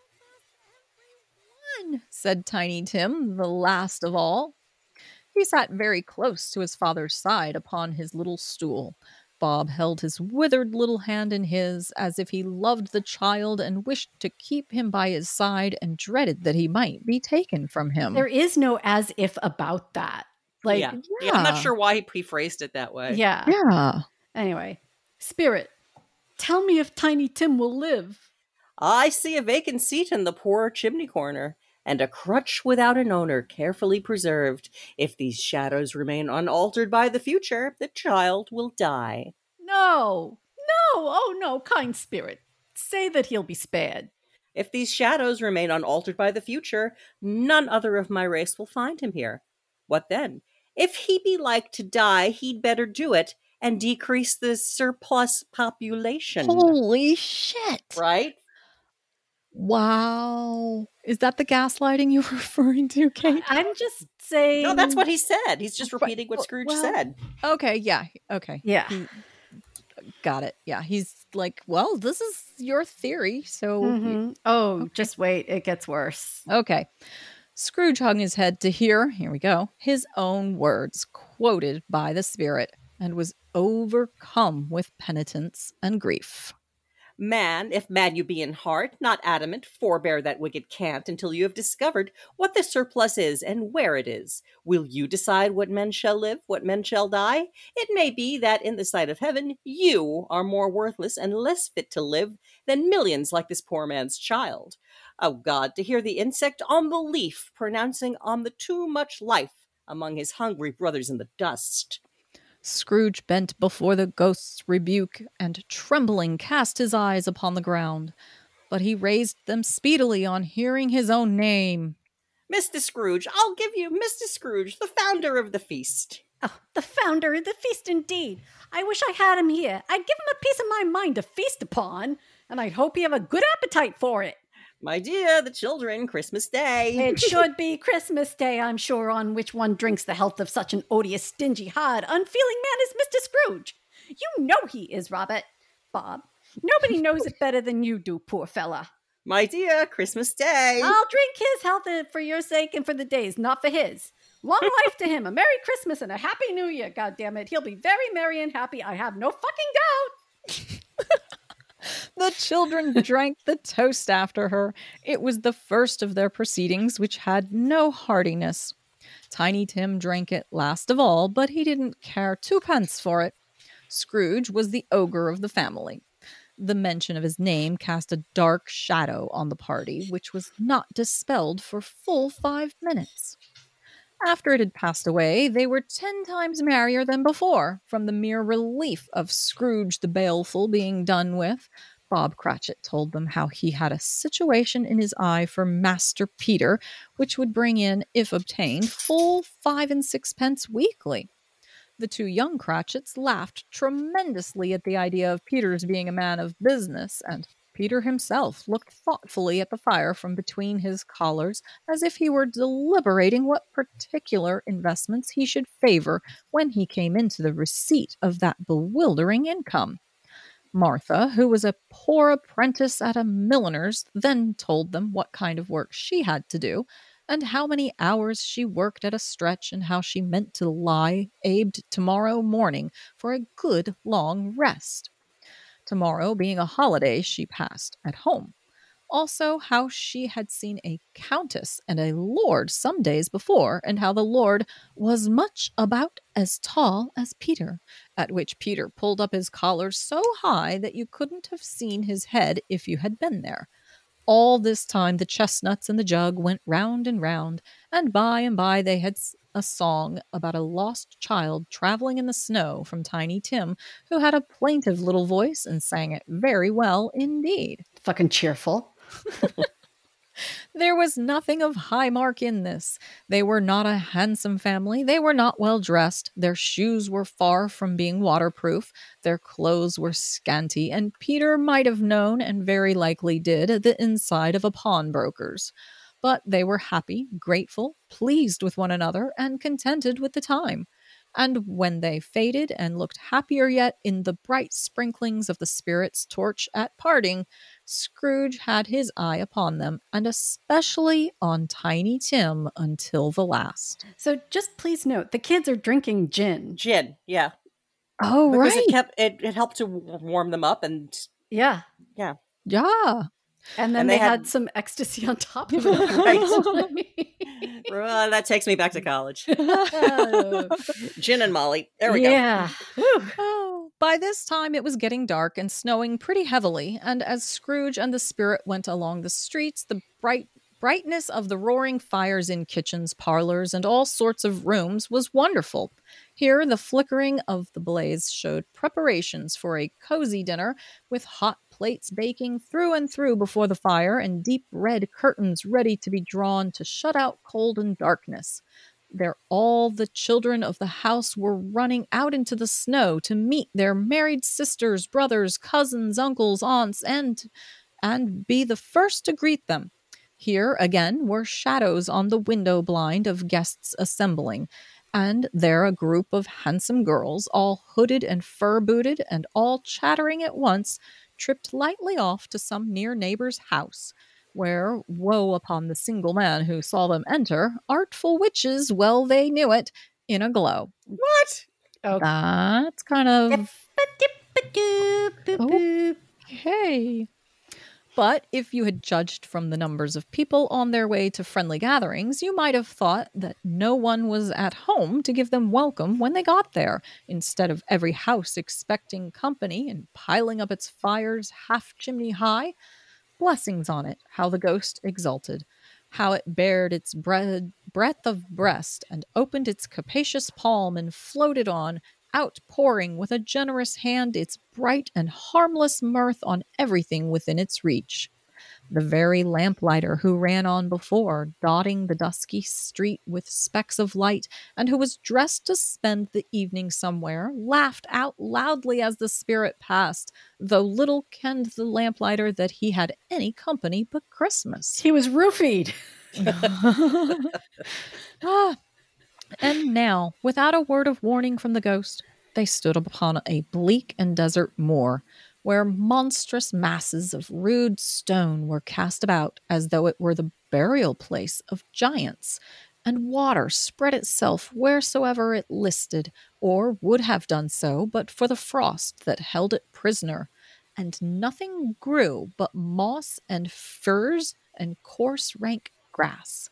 everyone, said Tiny Tim, the last of all. He sat very close to his father's side upon his little stool. Bob held his withered little hand in his, as if he loved the child and wished to keep him by his side and dreaded that he might be taken from him. there is no as if about that. Like, yeah. yeah. Yeah, I'm not sure why he prephrased it that way. Yeah. yeah. Anyway, Spirit, tell me if Tiny Tim will live. I see a vacant seat in the poor chimney corner, and a crutch without an owner carefully preserved. If these shadows remain unaltered by the future, the child will die. No, no, oh no, kind spirit. Say that he'll be spared. If these shadows remain unaltered by the future, none other of my race will find him here. What then? If he be like to die, he'd better do it and decrease the surplus population. Holy shit. Right? Wow. Is that the gaslighting you were referring to, Kate? I'm just saying. No, that's what he said. He's just repeating what Scrooge well- said. Okay, yeah. Okay. Yeah. He- got it. Yeah. He's like, well, this is your theory. So, Mhm. Oh, Okay. just wait. It gets worse. okay. Scrooge hung his head to hear, here we go, his own words quoted by the spirit and was overcome with penitence and grief. Man, if man you be in heart, not adamant, forbear that wicked cant until you have discovered what the surplus is and where it is. Will you decide what men shall live, what men shall die? It may be that in the sight of heaven you are more worthless and less fit to live than millions like this poor man's child. O God, to hear the insect on the leaf pronouncing on the too much life among his hungry brothers in the dust. Scrooge bent before the ghost's rebuke and trembling cast his eyes upon the ground. But he raised them speedily on hearing his own name. Mr. Scrooge, I'll give you Mr. Scrooge, the founder of the feast. Oh, the founder of the feast, indeed. I wish I had him here. I'd give him a piece of my mind to feast upon, and I'd hope he have a good appetite for it. My dear, the children, Christmas Day. It should be Christmas Day, I'm sure, on which one drinks the health of such an odious, stingy, hard, unfeeling man as Mr. Scrooge. You know he is, Robert. Bob. Nobody knows it better than you do, poor fella. My dear, Christmas Day. I'll drink his health uh, for your sake and for the days, not for his. Long life to him, a Merry Christmas and a Happy New Year, God damn it. He'll be very merry and happy, I have no fucking doubt. The children drank the toast after her. It was the first of their proceedings which had no heartiness. Tiny Tim drank it last of all, but he didn't care twopence for it. Scrooge was the ogre of the family. The mention of his name cast a dark shadow on the party, which was not dispelled for full five minutes. After it had passed away, they were ten times merrier than before, from the mere relief of Scrooge the Baleful being done with. Bob Cratchit told them how he had a situation in his eye for Master Peter, which would bring in, if obtained, full five and sixpence weekly. The two young Cratchits laughed tremendously at the idea of Peter's being a man of business, and Peter himself looked thoughtfully at the fire from between his collars as if he were deliberating what particular investments he should favor when he came into the receipt of that bewildering income. Martha, who was a poor apprentice at a milliner's, then told them what kind of work she had to do, and how many hours she worked at a stretch, and how she meant to lie abed tomorrow morning for a good long rest. Tomorrow being a holiday, she passed at home. Also, how she had seen a countess and a lord some days before, and how the lord was much about as tall as Peter, at which Peter pulled up his collar so high that you couldn't have seen his head if you had been there. All this time the chestnuts and the jug went round and round, and by and by they had a song about a lost child traveling in the snow from Tiny Tim, who had a plaintive little voice and sang it very well indeed. Fucking cheerful. There was nothing of high mark in this. They were not a handsome family. They were not well dressed. Their shoes were far from being waterproof. Their clothes were scanty, and Peter might have known, and very likely did, the inside of a pawnbroker's. But they were happy, grateful, pleased with one another, and contented with the time and when they faded and looked happier yet in the bright sprinklings of the spirit's torch at parting, Scrooge had his eye upon them, and especially on Tiny Tim until the last. So just please note the kids are drinking gin. Gin, yeah. Oh, Because right. it kept it, it helped to warm them up and Yeah. Yeah. yeah. And then And they, they had, had- some ecstasy on top of it. Uh, that takes me back to college. Gin and Molly. There we go. yeah. Oh, by this time it was getting dark and snowing pretty heavily, and as Scrooge and the spirit went along the streets, the bright brightness of the roaring fires in kitchens, parlors, and all sorts of rooms was wonderful. Here, the flickering of the blaze showed preparations for a cozy dinner, with hot plates baking through and through before the fire, and deep red curtains ready to be drawn to shut out cold and darkness. There, all the children of the house were running out into the snow to meet their married sisters, brothers, cousins, uncles, aunts, and and be the first to greet them. Here again were shadows on the window blind of guests assembling, and there a group of handsome girls, all hooded and fur booted, and all chattering at once, tripped lightly off to some near neighbor's house, where, woe upon the single man who saw them enter, artful witches, well they knew it, in a glow. What? Oh. That's kind of okay. But if you had judged from the numbers of people on their way to friendly gatherings, you might have thought that no one was at home to give them welcome when they got there, instead of every house expecting company and piling up its fires half chimney high. Blessings on it, how the ghost exulted, how it bared its bread, breadth of breast and opened its capacious palm and floated on, outpouring with a generous hand its bright and harmless mirth on everything within its reach. The very lamplighter who ran on before, dotting the dusky street with specks of light, and who was dressed to spend the evening somewhere, laughed out loudly as the spirit passed, though little kenned the lamplighter that he had any company but Christmas. He was roofied. ah. And now, without a word of warning from the ghost, they stood upon a bleak and desert moor, where monstrous masses of rude stone were cast about as though it were the burial place of giants, and water spread itself wheresoever it listed, or would have done so but for the frost that held it prisoner, and nothing grew but moss and furze and coarse rank grass.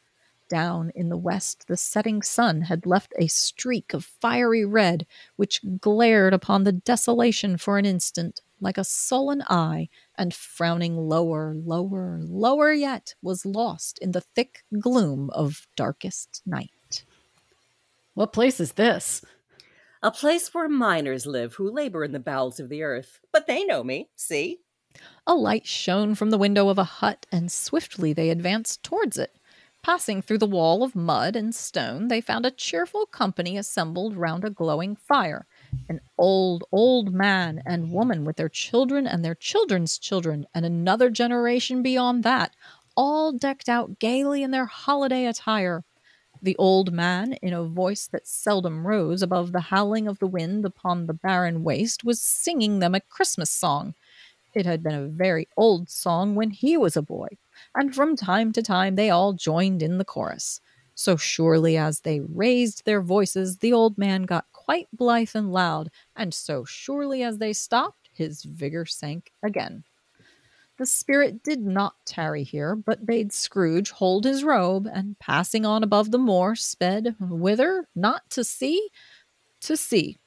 Down in the west, the setting sun had left a streak of fiery red, which glared upon the desolation for an instant, like a sullen eye, and frowning lower, lower, lower yet, was lost in the thick gloom of darkest night. What place is this? A place where miners live who labor in the bowels of the earth. But they know me, see? A light shone from the window of a hut, and swiftly they advanced towards it. Passing through the wall of mud and stone, they found a cheerful company assembled round a glowing fire. An old, old man and woman with their children and their children's children, and another generation beyond that, all decked out gaily in their holiday attire. The old man, in a voice that seldom rose above the howling of the wind upon the barren waste, was singing them a Christmas song. It had been a very old song when he was a boy, and from time to time they all joined in the chorus. So surely as they raised their voices, the old man got quite blithe and loud, and so surely as they stopped, his vigor sank again. The spirit did not tarry here, but bade Scrooge hold his robe, and passing on above the moor, sped whither? Not to see, to sea.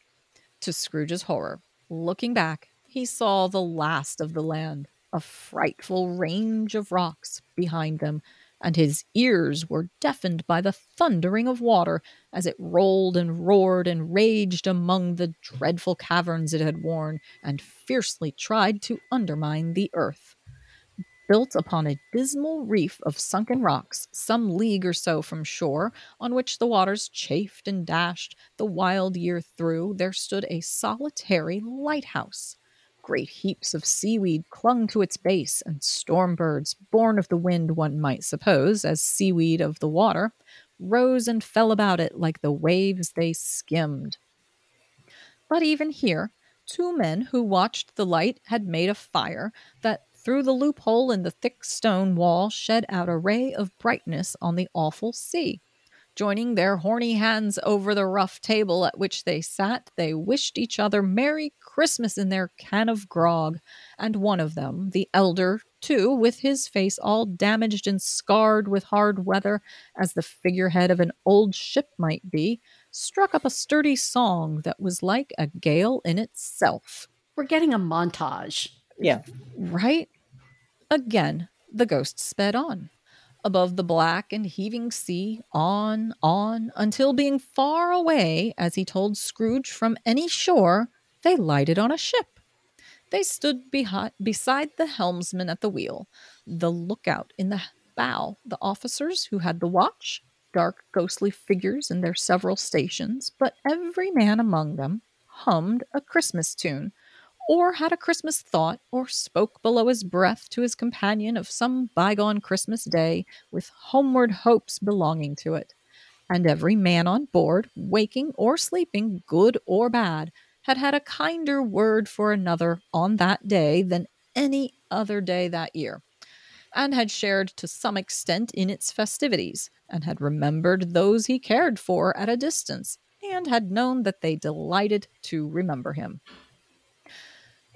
To Scrooge's horror, looking back, he saw the last of the land, a frightful range of rocks behind them, and his ears were deafened by the thundering of water as it rolled and roared and raged among the dreadful caverns it had worn, and fiercely tried to undermine the earth. Built upon a dismal reef of sunken rocks, some league or so from shore, on which the waters chafed and dashed the wild year through, there stood a solitary lighthouse. Great heaps of seaweed clung to its base, and storm birds, born of the wind, one might suppose, as seaweed of the water, rose and fell about it like the waves they skimmed. But even here, two men who watched the light had made a fire that through the loophole in the thick stone wall shed out a ray of brightness on the awful sea. Joining their horny hands over the rough table at which they sat, they wished each other Merry Christmas in their can of grog, and one of them, the elder, too, with his face all damaged and scarred with hard weather, as the figurehead of an old ship might be, struck up a sturdy song that was like a gale in itself. We're getting a montage. Yeah. Right? Again, the ghost sped on. Above the black and heaving sea, on, on, until being far away, as he told Scrooge, from any shore, they lighted on a ship. They stood behi- beside the helmsman at the wheel, the lookout in the bow, the officers who had the watch, dark ghostly figures in their several stations, but every man among them hummed a Christmas tune, or had a Christmas thought, or spoke below his breath to his companion of some bygone Christmas day with homeward hopes belonging to it. And every man on board, waking or sleeping, good or bad, had had a kinder word for another on that day than any other day that year, and had shared to some extent in its festivities, and had remembered those he cared for at a distance, and had known that they delighted to remember him.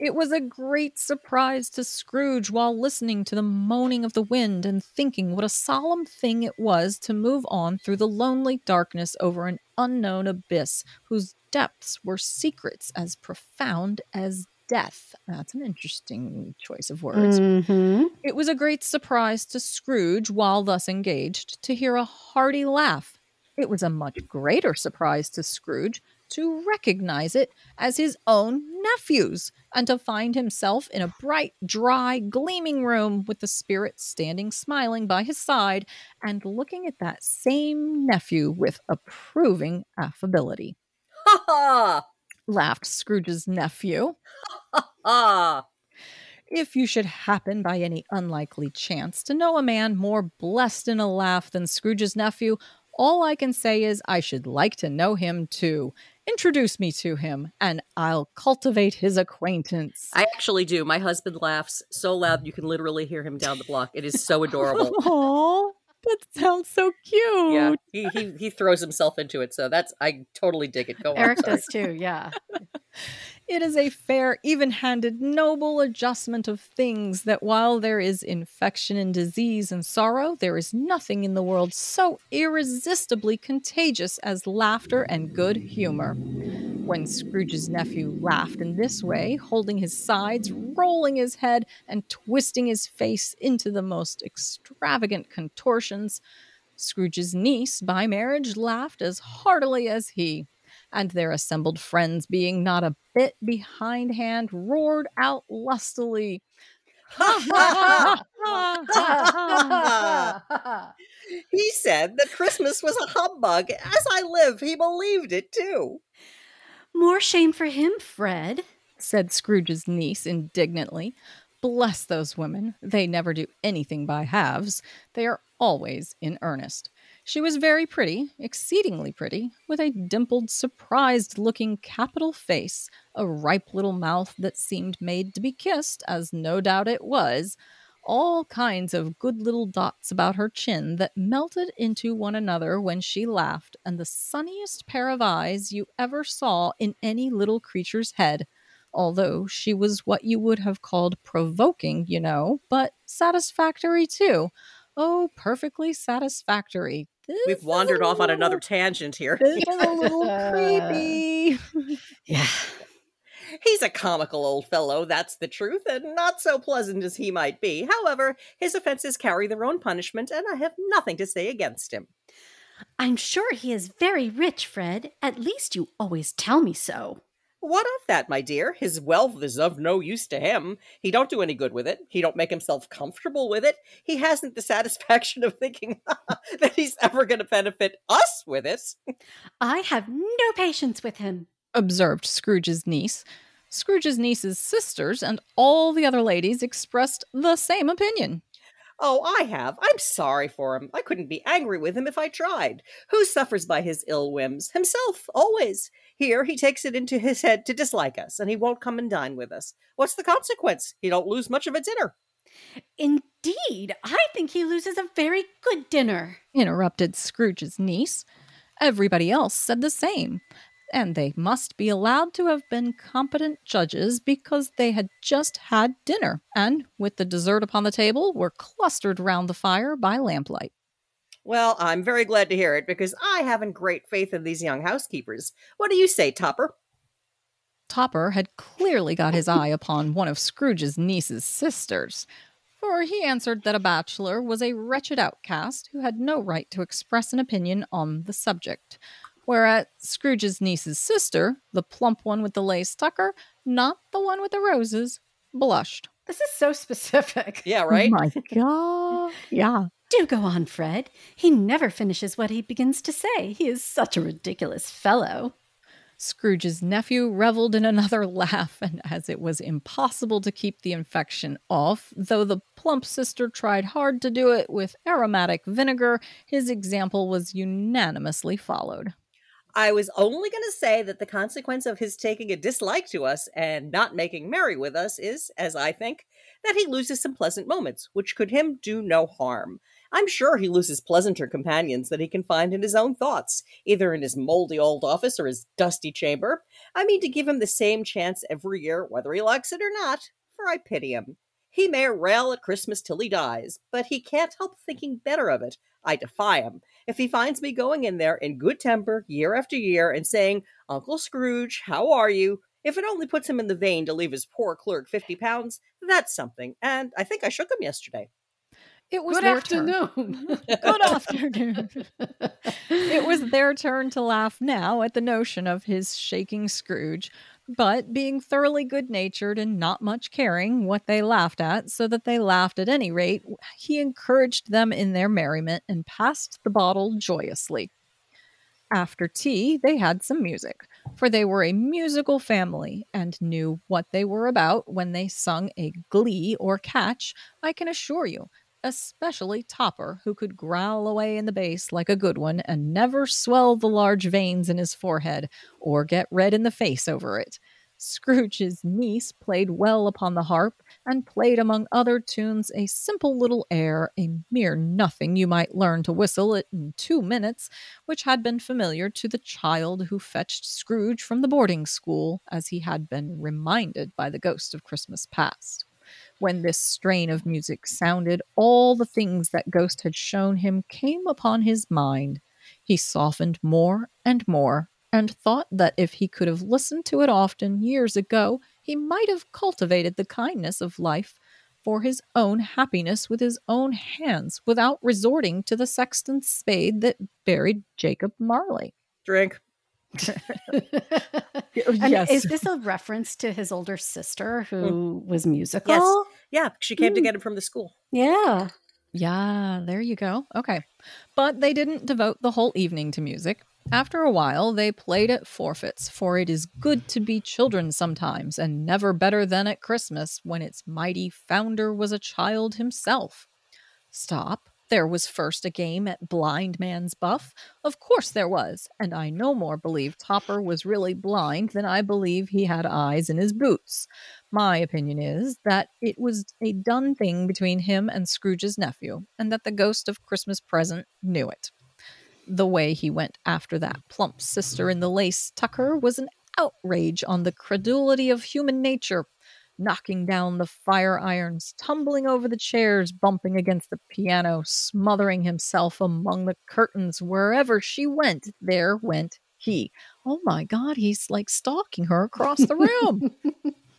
It was a great surprise to Scrooge while listening to the moaning of the wind and thinking what a solemn thing it was to move on through the lonely darkness over an unknown abyss whose depths were secrets as profound as death. That's an interesting choice of words. Mm-hmm. It was a great surprise to Scrooge, while thus engaged, to hear a hearty laugh. It was a much greater surprise to Scrooge to recognize it as his own nephew's, and to find himself in a bright, dry, gleaming room with the spirit standing smiling by his side and looking at that same nephew with approving affability. Ha ha! Laughed Scrooge's nephew. Ah! If you should happen by any unlikely chance to know a man more blessed in a laugh than Scrooge's nephew, all I can say is I should like to know him too. Introduce me to him, and I'll cultivate his acquaintance. I actually do. My husband laughs so loud you can literally hear him down the block. It is so adorable. Aw, that sounds so cute. yeah, he, he he throws himself into it. So that's I totally dig it. Go on. Eric does too. Yeah. It is a fair, even handed, noble adjustment of things that while there is infection and disease and sorrow, there is nothing in the world so irresistibly contagious as laughter and good humor. When Scrooge's nephew laughed in this way, holding his sides, rolling his head, and twisting his face into the most extravagant contortions, Scrooge's niece, by marriage, laughed as heartily as he and their assembled friends, being not a bit behindhand, roared out lustily, Ha ha! he said that Christmas was a humbug. As I live, he believed it too. More shame for him, Fred. said Scrooge's niece indignantly. Bless those women. They never do anything by halves. They are always in earnest. She was very pretty, exceedingly pretty, with a dimpled, surprised looking capital face, a ripe little mouth that seemed made to be kissed, as no doubt it was, all kinds of good little dots about her chin that melted into one another when she laughed, and the sunniest pair of eyes you ever saw in any little creature's head although she was what you would have called provoking, you know, but satisfactory too. Oh, perfectly satisfactory. This We've wandered off on another tangent here. This is a little creepy. Yeah. He's a comical old fellow, that's the truth, and not so pleasant as he might be. However, his offenses carry their own punishment, and I have nothing to say against him. I'm sure he is very rich, Fred. At least you always tell me so. What of that, my dear? His wealth is of no use to him. He don't do any good with it. He don't make himself comfortable with it. He hasn't the satisfaction of thinking that he's ever going to benefit us with it. I have no patience with him. observed Scrooge's niece. Scrooge's niece's sisters and all the other ladies expressed the same opinion. Oh, I have. I'm sorry for him. I couldn't be angry with him if I tried. Who suffers by his ill whims? Himself, always. Here, he takes it into his head to dislike us, and he won't come and dine with us. What's the consequence? He don't lose much of a dinner. Indeed, I think he loses a very good dinner. interrupted Scrooge's niece. Everybody else said the same, and they must be allowed to have been competent judges because they had just had dinner and, with the dessert upon the table, were clustered round the fire by lamplight. Well, I'm very glad to hear it because I haven't great faith in these young housekeepers. What do you say, Topper? Topper had clearly got his eye upon one of Scrooge's niece's sisters, for he answered that a bachelor was a wretched outcast who had no right to express an opinion on the subject. Whereat Scrooge's niece's sister, the plump one with the lace tucker, not the one with the roses, blushed. This is so specific. Yeah, right? My God. Yeah. Do go on, Fred. He never finishes what he begins to say. He is such a ridiculous fellow. Scrooge's nephew reveled in another laugh, and as it was impossible to keep the infection off, though the plump sister tried hard to do it with aromatic vinegar, his example was unanimously followed. I was only going to say that the consequence of his taking a dislike to us and not making merry with us is, as I think, that he loses some pleasant moments, which could him do no harm. I'm sure he loses pleasanter companions that he can find in his own thoughts, either in his moldy old office or his dusty chamber. I mean to give him the same chance every year, whether he likes it or not, for I pity him. He may rail at Christmas till he dies, but he can't help thinking better of it. I defy him. If he finds me going in there in good temper year after year and saying, Uncle Scrooge, how are you? If it only puts him in the vein to leave his poor clerk fifty pounds, that's something. And I think I shook him yesterday. It was Good their turn. Good afternoon. it was their turn to laugh now at the notion of his shaking Scrooge, but being thoroughly good natured and not much caring what they laughed at, so that they laughed at any rate, he encouraged them in their merriment and passed the bottle joyously. After tea, they had some music, for they were a musical family and knew what they were about when they sung a glee or catch, I can assure you especially Topper, who could growl away in the bass like a good one and never swell the large veins in his forehead or get red in the face over it. Scrooge's niece played well upon the harp and played among other tunes a simple little air, a mere nothing you might learn to whistle it in two minutes, which had been familiar to the child who fetched Scrooge from the boarding school, as he had been reminded by the ghost of Christmas past. When this strain of music sounded, all the things that Ghost had shown him came upon his mind. He softened more and more, and thought that if he could have listened to it often years ago, he might have cultivated the kindness of life for his own happiness with his own hands without resorting to the sexton's spade that buried Jacob Marley. Drink. And yes. is this a reference to his older sister who was musical? Yeah, she came to Mm. get him from the school. Yeah. Yeah, there you go. Okay. But they didn't devote the whole evening to music. After a while, they played at forfeits, for it is good to be children sometimes, and never better than at Christmas, when its mighty founder was a child himself. Stop. There was first a game at Blind Man's Buff. Of course there was, and I no more believe Topper was really blind than I believe he had eyes in his boots. My opinion is that it was a done thing between him and Scrooge's nephew, and that the ghost of Christmas present knew it. The way he went after that plump sister in the lace tucker was an outrage on the credulity of human nature, knocking down the fire irons, tumbling over the chairs, bumping against the piano, smothering himself among the curtains. Wherever she went, there went he. Oh my God, he's like stalking her across the room.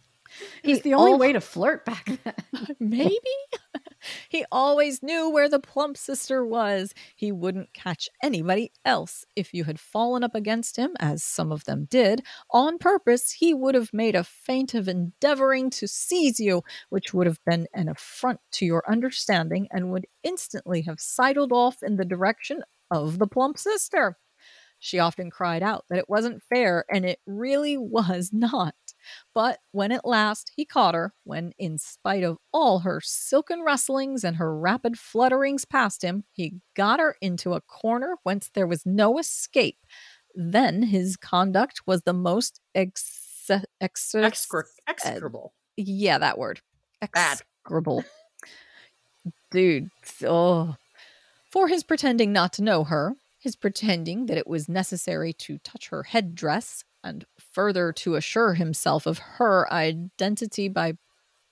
It's He the only al- way to flirt back then. Maybe? he always knew where the plump sister was. He wouldn't catch anybody else. If you had fallen up against him, as some of them did, on purpose, he would have made a feint of endeavoring to seize you, which would have been an affront to your understanding and would instantly have sidled off in the direction of the plump sister. She often cried out that it wasn't fair, and it really was not. But when at last he caught her, when in spite of all her silken rustlings and her rapid flutterings past him, he got her into a corner whence there was no escape, then his conduct was the most ex- ex- Excre- execrable. yeah, that word. Execrable. Dude, oh. For his pretending not to know her, his pretending that it was necessary to touch her headdress, and further to assure himself of her identity by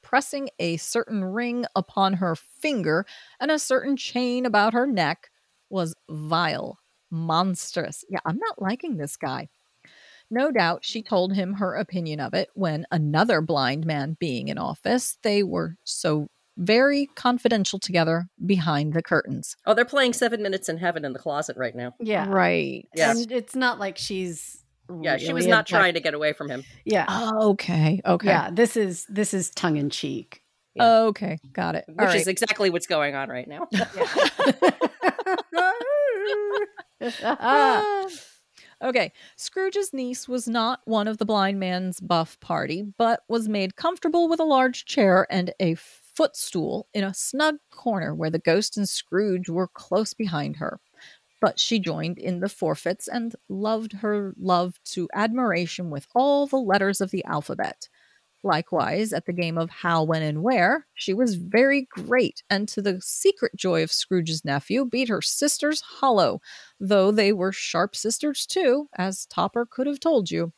pressing a certain ring upon her finger and a certain chain about her neck, was vile, monstrous. Yeah, I'm not liking this guy. No doubt she told him her opinion of it when another blind man being in office, they were so very confidential together behind the curtains. Oh, they're playing Seven Minutes in Heaven in the closet right now. Yeah. Right. Yes. And it's not like she's Yeah, she was not trying to get away from him. Yeah. Oh, okay. Okay. Yeah. This is this is tongue in cheek. Yeah. Okay. Got it. Which All right. is exactly what's going on right now. Ah. okay. Scrooge's niece was not one of the blind man's buff party, but was made comfortable with a large chair and a footstool in a snug corner where the ghost and Scrooge were close behind her. But she joined in the forfeits and loved her love to admiration with all the letters of the alphabet. Likewise, at the game of How, When, and Where, she was very great, and to the secret joy of Scrooge's nephew, beat her sisters hollow, though they were sharp sisters too, as Topper could have told you.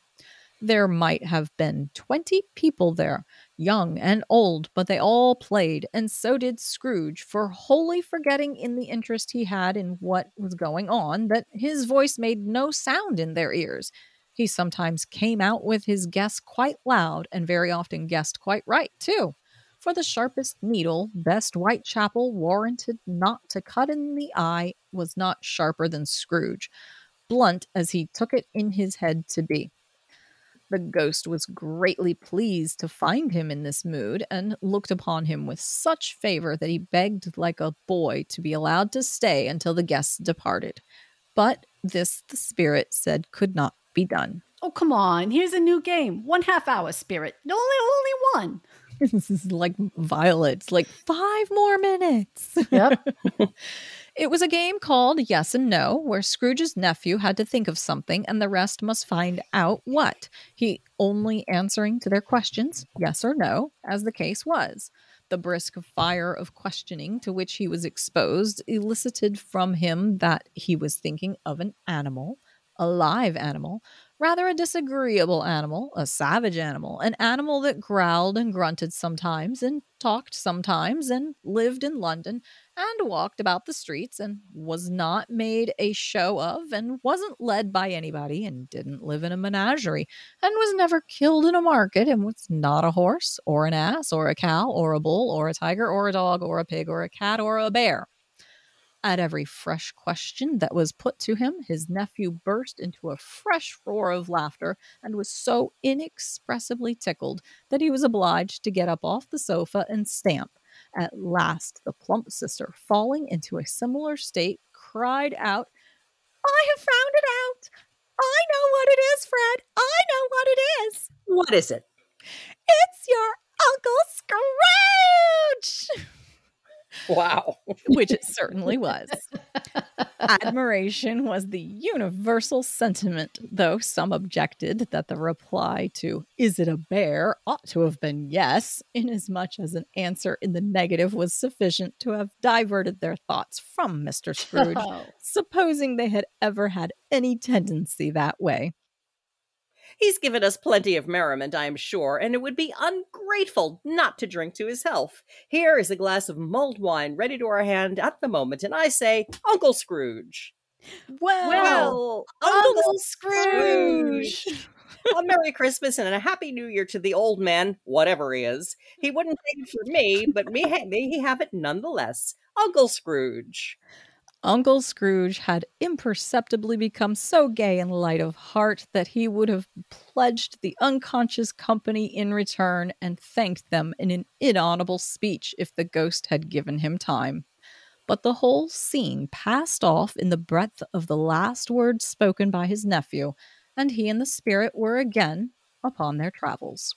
There might have been twenty people there, young and old, but they all played, and so did Scrooge, for wholly forgetting in the interest he had in what was going on that his voice made no sound in their ears. He sometimes came out with his guess quite loud, and very often guessed quite right, too. For the sharpest needle, best Whitechapel warranted not to cut in the eye, was not sharper than Scrooge, blunt as he took it in his head to be. The ghost was greatly pleased to find him in this mood, and looked upon him with such favor that he begged like a boy to be allowed to stay until the guests departed. But this the spirit said could not be done. Oh come on! Here's a new game. One half hour spirit. Only only one. this is like Violet's, like five more minutes. Yep. It was a game called Yes and No, where Scrooge's nephew had to think of something and the rest must find out what. He only answering to their questions, yes or no, as the case was. The brisk fire of questioning to which he was exposed elicited from him that he was thinking of an animal, a live animal, rather a disagreeable animal, a savage animal, an animal that growled and grunted sometimes, and talked sometimes, and lived in London, and walked about the streets, and was not made a show of, and wasn't led by anybody, and didn't live in a menagerie, and was never killed in a market, and was not a horse, or an ass, or a cow, or a bull, or a tiger, or a dog, or a pig, or a cat, or a bear. At every fresh question that was put to him, his nephew burst into a fresh roar of laughter and was so inexpressibly tickled that he was obliged to get up off the sofa and stamp. At last, the plump sister, falling into a similar state, cried out, I have found it out! I know what it is, Fred! I know what it is! What is it? It's your Uncle Scrooge! Wow. which it certainly was. Admiration was the universal sentiment, though some objected that the reply to, Is it a bear? ought to have been yes, inasmuch as an answer in the negative was sufficient to have diverted their thoughts from Mr. Scrooge, Oh. supposing they had ever had any tendency that way. He's given us plenty of merriment, I am sure, and it would be ungrateful not to drink to his health. Here is a glass of mulled wine ready to our hand at the moment, and I say, Uncle Scrooge. Well, well Uncle Scrooge! a Merry Christmas and a Happy New Year to the old man, whatever he is. He wouldn't take it for me, but me may he have it nonetheless. Uncle Scrooge. Uncle Scrooge had imperceptibly become so gay and light of heart that he would have pledged the unconscious company in return and thanked them in an inaudible speech if the ghost had given him time. But the whole scene passed off in the breath of the last words spoken by his nephew, and he and the spirit were again upon their travels.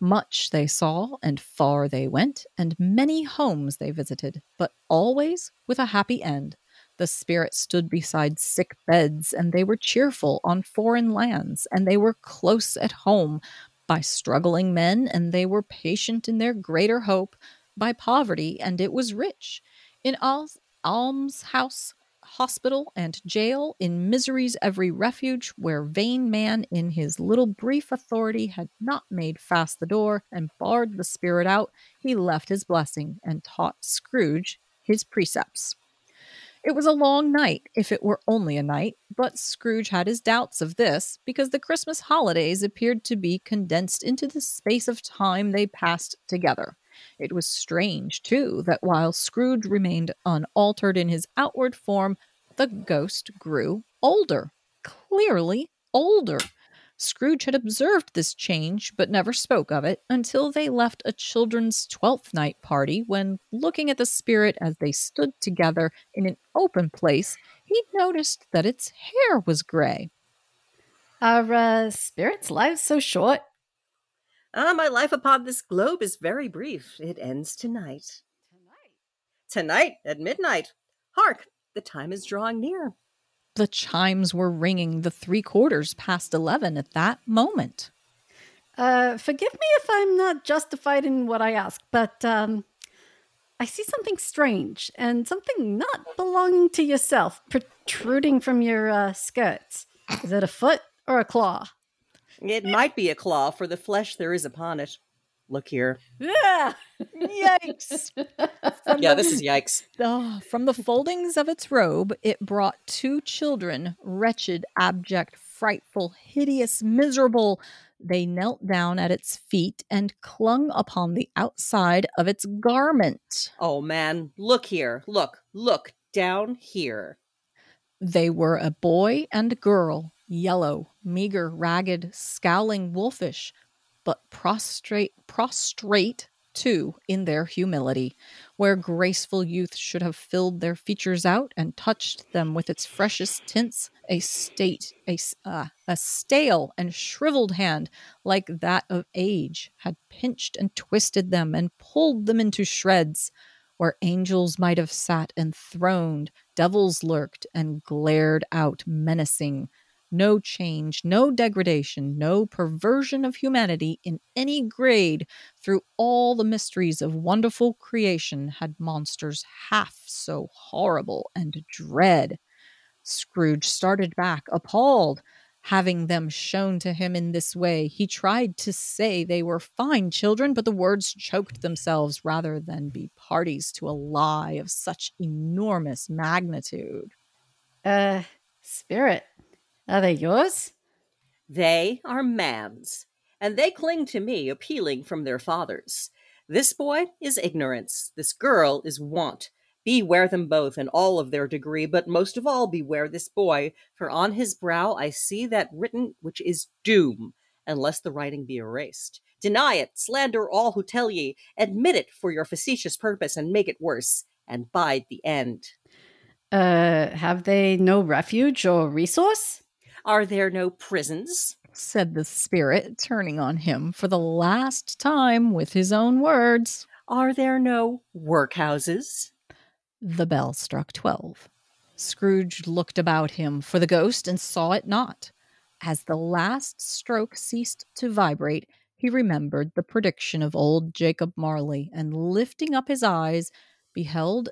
Much they saw, and far they went, and many homes they visited, but always with a happy end. The spirit stood beside sick beds, and they were cheerful on foreign lands, and they were close at home by struggling men, and they were patient in their greater hope by poverty, and it was rich. In al- almshouse, hospital, and jail, in misery's every refuge, where vain man in his little brief authority had not made fast the door and barred the spirit out, he left his blessing and taught Scrooge his precepts. It was a long night, if it were only a night, but Scrooge had his doubts of this, because the Christmas holidays appeared to be condensed into the space of time they passed together. It was strange, too, that while Scrooge remained unaltered in his outward form, the ghost grew older, clearly older. Scrooge had observed this change, but never spoke of it until they left a children's Twelfth Night party, when, looking at the spirit as they stood together in an open place, he noticed that its hair was gray. Are uh, spirits' lives so short? Ah, my life upon this globe is very brief. It ends tonight. Tonight Tonight at midnight. Hark, the time is drawing near. The chimes were ringing the three quarters past eleven at that moment. Uh, forgive me if I'm not justified in what I ask, but um, I see something strange and something not belonging to yourself protruding from your uh, skirts. Is it a foot or a claw? It might be a claw for the flesh there is upon it. Look here. Yeah. Yikes! From Yeah, the- this is yikes. Ah, from the foldings of its robe, it brought two children, wretched, abject, frightful, hideous, miserable. They knelt down at its feet and clung upon the outside of its garment. Oh man, look here. Look, look down here. They were a boy and girl, yellow, meager, ragged, scowling, wolfish, but prostrate, prostrate too in their humility, where graceful youth should have filled their features out and touched them with its freshest tints. A state, a uh, a stale and shriveled hand like that of age had pinched and twisted them and pulled them into shreds. Where angels might have sat enthroned, devils lurked and glared out menacing. No change, no degradation, no perversion of humanity in any grade through all the mysteries of wonderful creation had monsters half so horrible and dread. Scrooge started back, appalled. Having them shown to him in this way, he tried to say they were fine children, but the words choked themselves rather than be parties to a lie of such enormous magnitude. Uh, spirit. Are they yours? They are man's, and they cling to me, appealing from their fathers. This boy is ignorance, this girl is want. Beware them both and all of their degree, but most of all beware this boy, for on his brow I see that written which is doom, unless the writing be erased. Deny it, slander all who tell ye, admit it for your facetious purpose, and make it worse, and bide the end. Uh, have they no refuge or resource? Are there no prisons? said the spirit, turning on him for the last time with his own words. Are there no workhouses? The bell struck twelve. Scrooge looked about him for the ghost and saw it not. As the last stroke ceased to vibrate, he remembered the prediction of old Jacob Marley, and lifting up his eyes, beheld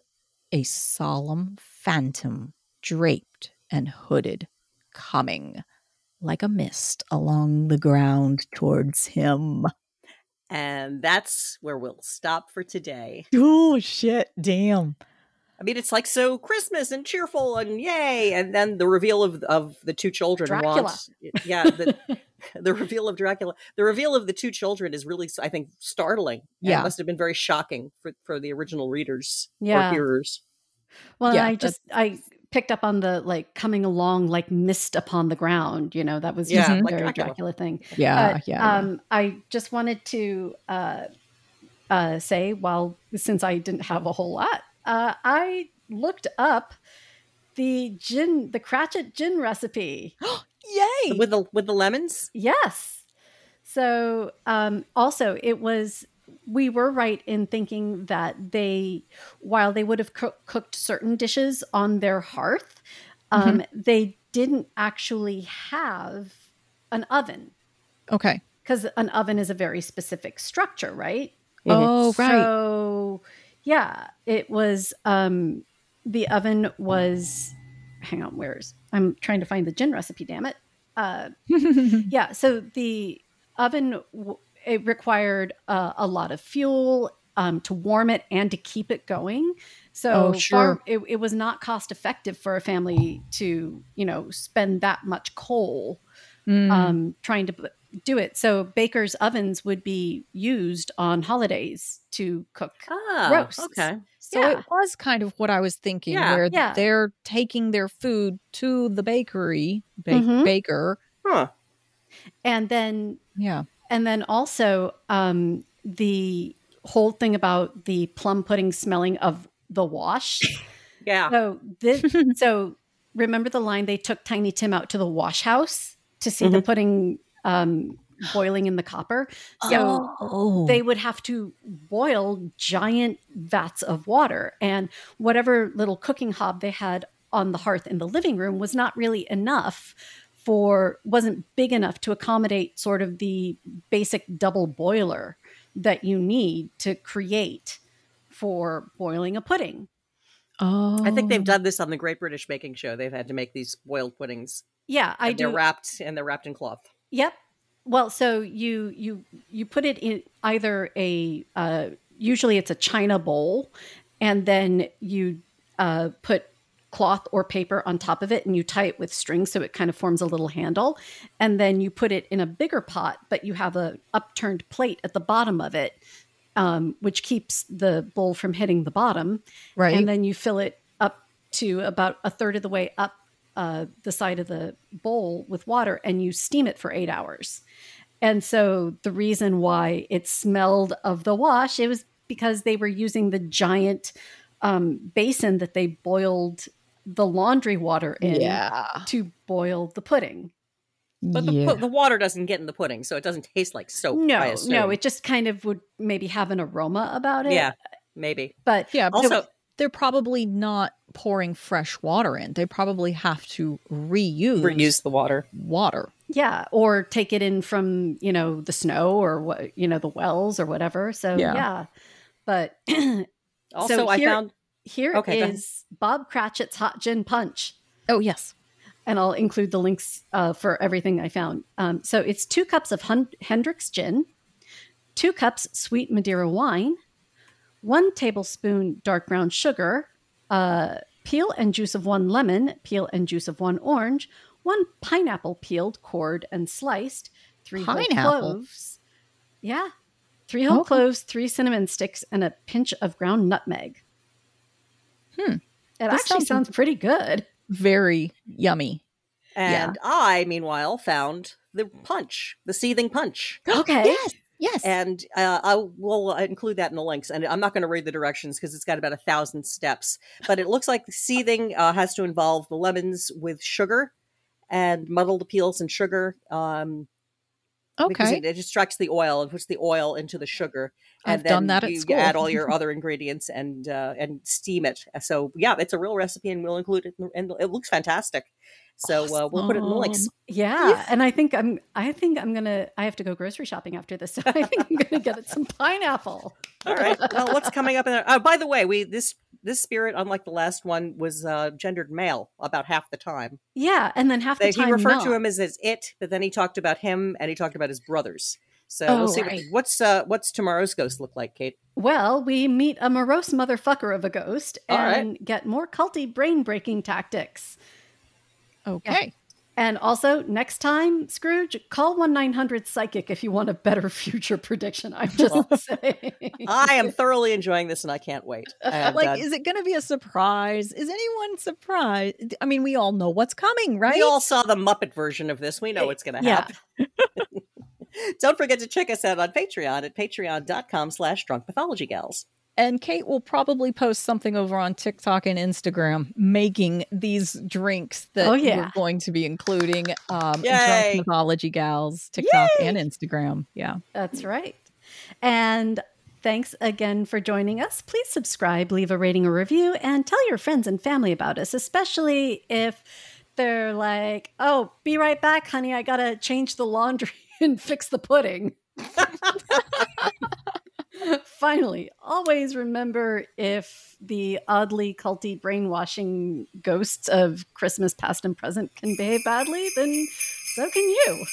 a solemn phantom, draped and hooded, coming like a mist along the ground towards him. And that's where we'll stop for today. Oh, shit. Damn. I mean, it's like so Christmas and cheerful and yay, and then the reveal of of the two children. Dracula. Want, yeah, the, the reveal of Dracula. The reveal of the two children is really, I think, startling. Yeah. it must have been very shocking for for the original readers Yeah. or hearers. Well, Yeah, I just I picked up on the like coming along like mist upon the ground. You know, that was Yeah, like very Dracula. Dracula. thing. Yeah, But, yeah. yeah. Um, I just wanted to uh, uh, say, while since I didn't have a whole lot, uh, I looked up the gin, the Cratchit gin recipe. Yay! With the with the lemons. Yes. So um, also, it was we were right in thinking that they, while they would have coo- cooked certain dishes on their hearth, um, they didn't actually have an oven okay. because an oven is a very specific structure, right? Oh, right. So yeah, it was um the oven was hang on, where's I'm trying to find the gin recipe, damn it. Uh yeah, so the oven w- it required uh, a lot of fuel um, to warm it and to keep it going. So Oh, sure. it, it was not cost effective for a family to you know spend that much coal Mm. um, trying to do it. So bakers' ovens would be used on holidays to cook. Ah, roasts. okay. so yeah. it was kind of what I was thinking, Yeah. where Yeah. they're taking their food to the bakery, ba- Mhm. baker. Huh. And then Yeah. And then also um, the whole thing about the plum pudding smelling of the wash. Yeah. So this so remember the line they took Tiny Tim out to the wash house to see the pudding um, boiling in the copper. So oh, they would have to boil giant vats of water and whatever little cooking hob they had on the hearth in the living room was not really enough for wasn't big enough to accommodate sort of the basic double boiler that you need to create for boiling a pudding. oh, I think they've done this on the Great British Baking Show. They've had to make these boiled puddings. Yeah, I and do. They're wrapped and they're wrapped in cloth. Yep. Well, so you you you put it in either a uh, usually it's a china bowl, and then you uh, put cloth or paper on top of it, and you tie it with string so it kind of forms a little handle, and then you put it in a bigger pot, but you have a upturned plate at the bottom of it, um, which keeps the bowl from hitting the bottom, right. and then you fill it up to about a third of the way up uh, the side of the bowl with water and you steam it for eight hours. And so the reason why it smelled of the wash, it was because they were using the giant um, basin that they boiled the laundry water in yeah. to boil the pudding. But the, yeah. pu- the water doesn't get in the pudding, so it doesn't taste like soap. No, assume. no, it just kind of would maybe have an aroma about it. Yeah, maybe. But yeah. but Also, they're probably not pouring fresh water in. They probably have to reuse, reuse the water. water. yeah, or take it in from, you know, the snow or what, you know, the wells or whatever. So Yeah. yeah. But Also, So I here- found Here is Okay, ahead. Bob Cratchit's Hot Gin Punch. Oh yes. And I'll include the links uh, for everything I found. Um, so it's two cups of Hun- Hendrick's gin, two cups sweet Madeira wine, one tablespoon dark brown sugar, uh, peel and juice of one lemon, peel and juice of one orange, one pineapple peeled, cored, and sliced, three whole cloves. Yeah. Three whole Okay. cloves, three cinnamon sticks, and a pinch of ground nutmeg. Hmm. It This actually sounds- sounds pretty good. Very yummy. And I, meanwhile, found the punch, the seething punch. Okay. Yes. Yes. And uh, I will include that in the links. And I'm not going to read the directions because it's got about a thousand steps. But it looks like the seething uh, has to involve the lemons with sugar and muddled the peels and sugar. Um, Because Okay. it, it extracts the oil and puts the oil into the sugar. And I've done that at you add all your other ingredients and uh, and steam it. So yeah, it's a real recipe, and we'll include it. In and it looks fantastic. So uh, we'll put it in the links. Awesome. Yeah, and I think I'm. I think I'm gonna. I have to go grocery shopping after this, so I think I'm gonna get it some pineapple. All right. Well, what's coming up in there? Oh, by the way, we this this spirit, unlike the last one, was uh, gendered male about half the time. Yeah, and then half the time They, he time referred to him as, as it, but then he talked about him and he talked about his brothers. So Oh, we'll see right. what's uh, what's tomorrow's ghost look like, Kate. Well, we meet a morose motherfucker of a ghost All right. and get more culty brain breaking tactics. Okay. And also, next time, Scrooge, call 1 900 Psychic if you want a better future prediction. I'm just saying. I am thoroughly enjoying this and I can't wait. And, like, uh, is it going to be a surprise? Is anyone surprised? I mean, we all know what's coming, right? We all saw the Muppet version of this. We know what's going to Yeah. happen. Don't forget to check us out on Patreon at patreon.com slash drunk mythology gals. And Kate will probably post something over on TikTok and Instagram making these drinks that Oh, yeah. we're going to be including um Yay. drunk mythology gals TikTok and Instagram. Yeah. That's right. And thanks again for joining us. Please subscribe, leave a rating or review, and tell your friends and family about us, especially if they're like, oh, be right back, honey. I got to change the laundry and fix the pudding. Finally, always remember if the oddly culty brainwashing ghosts of Christmas past and present can behave badly, then so can you.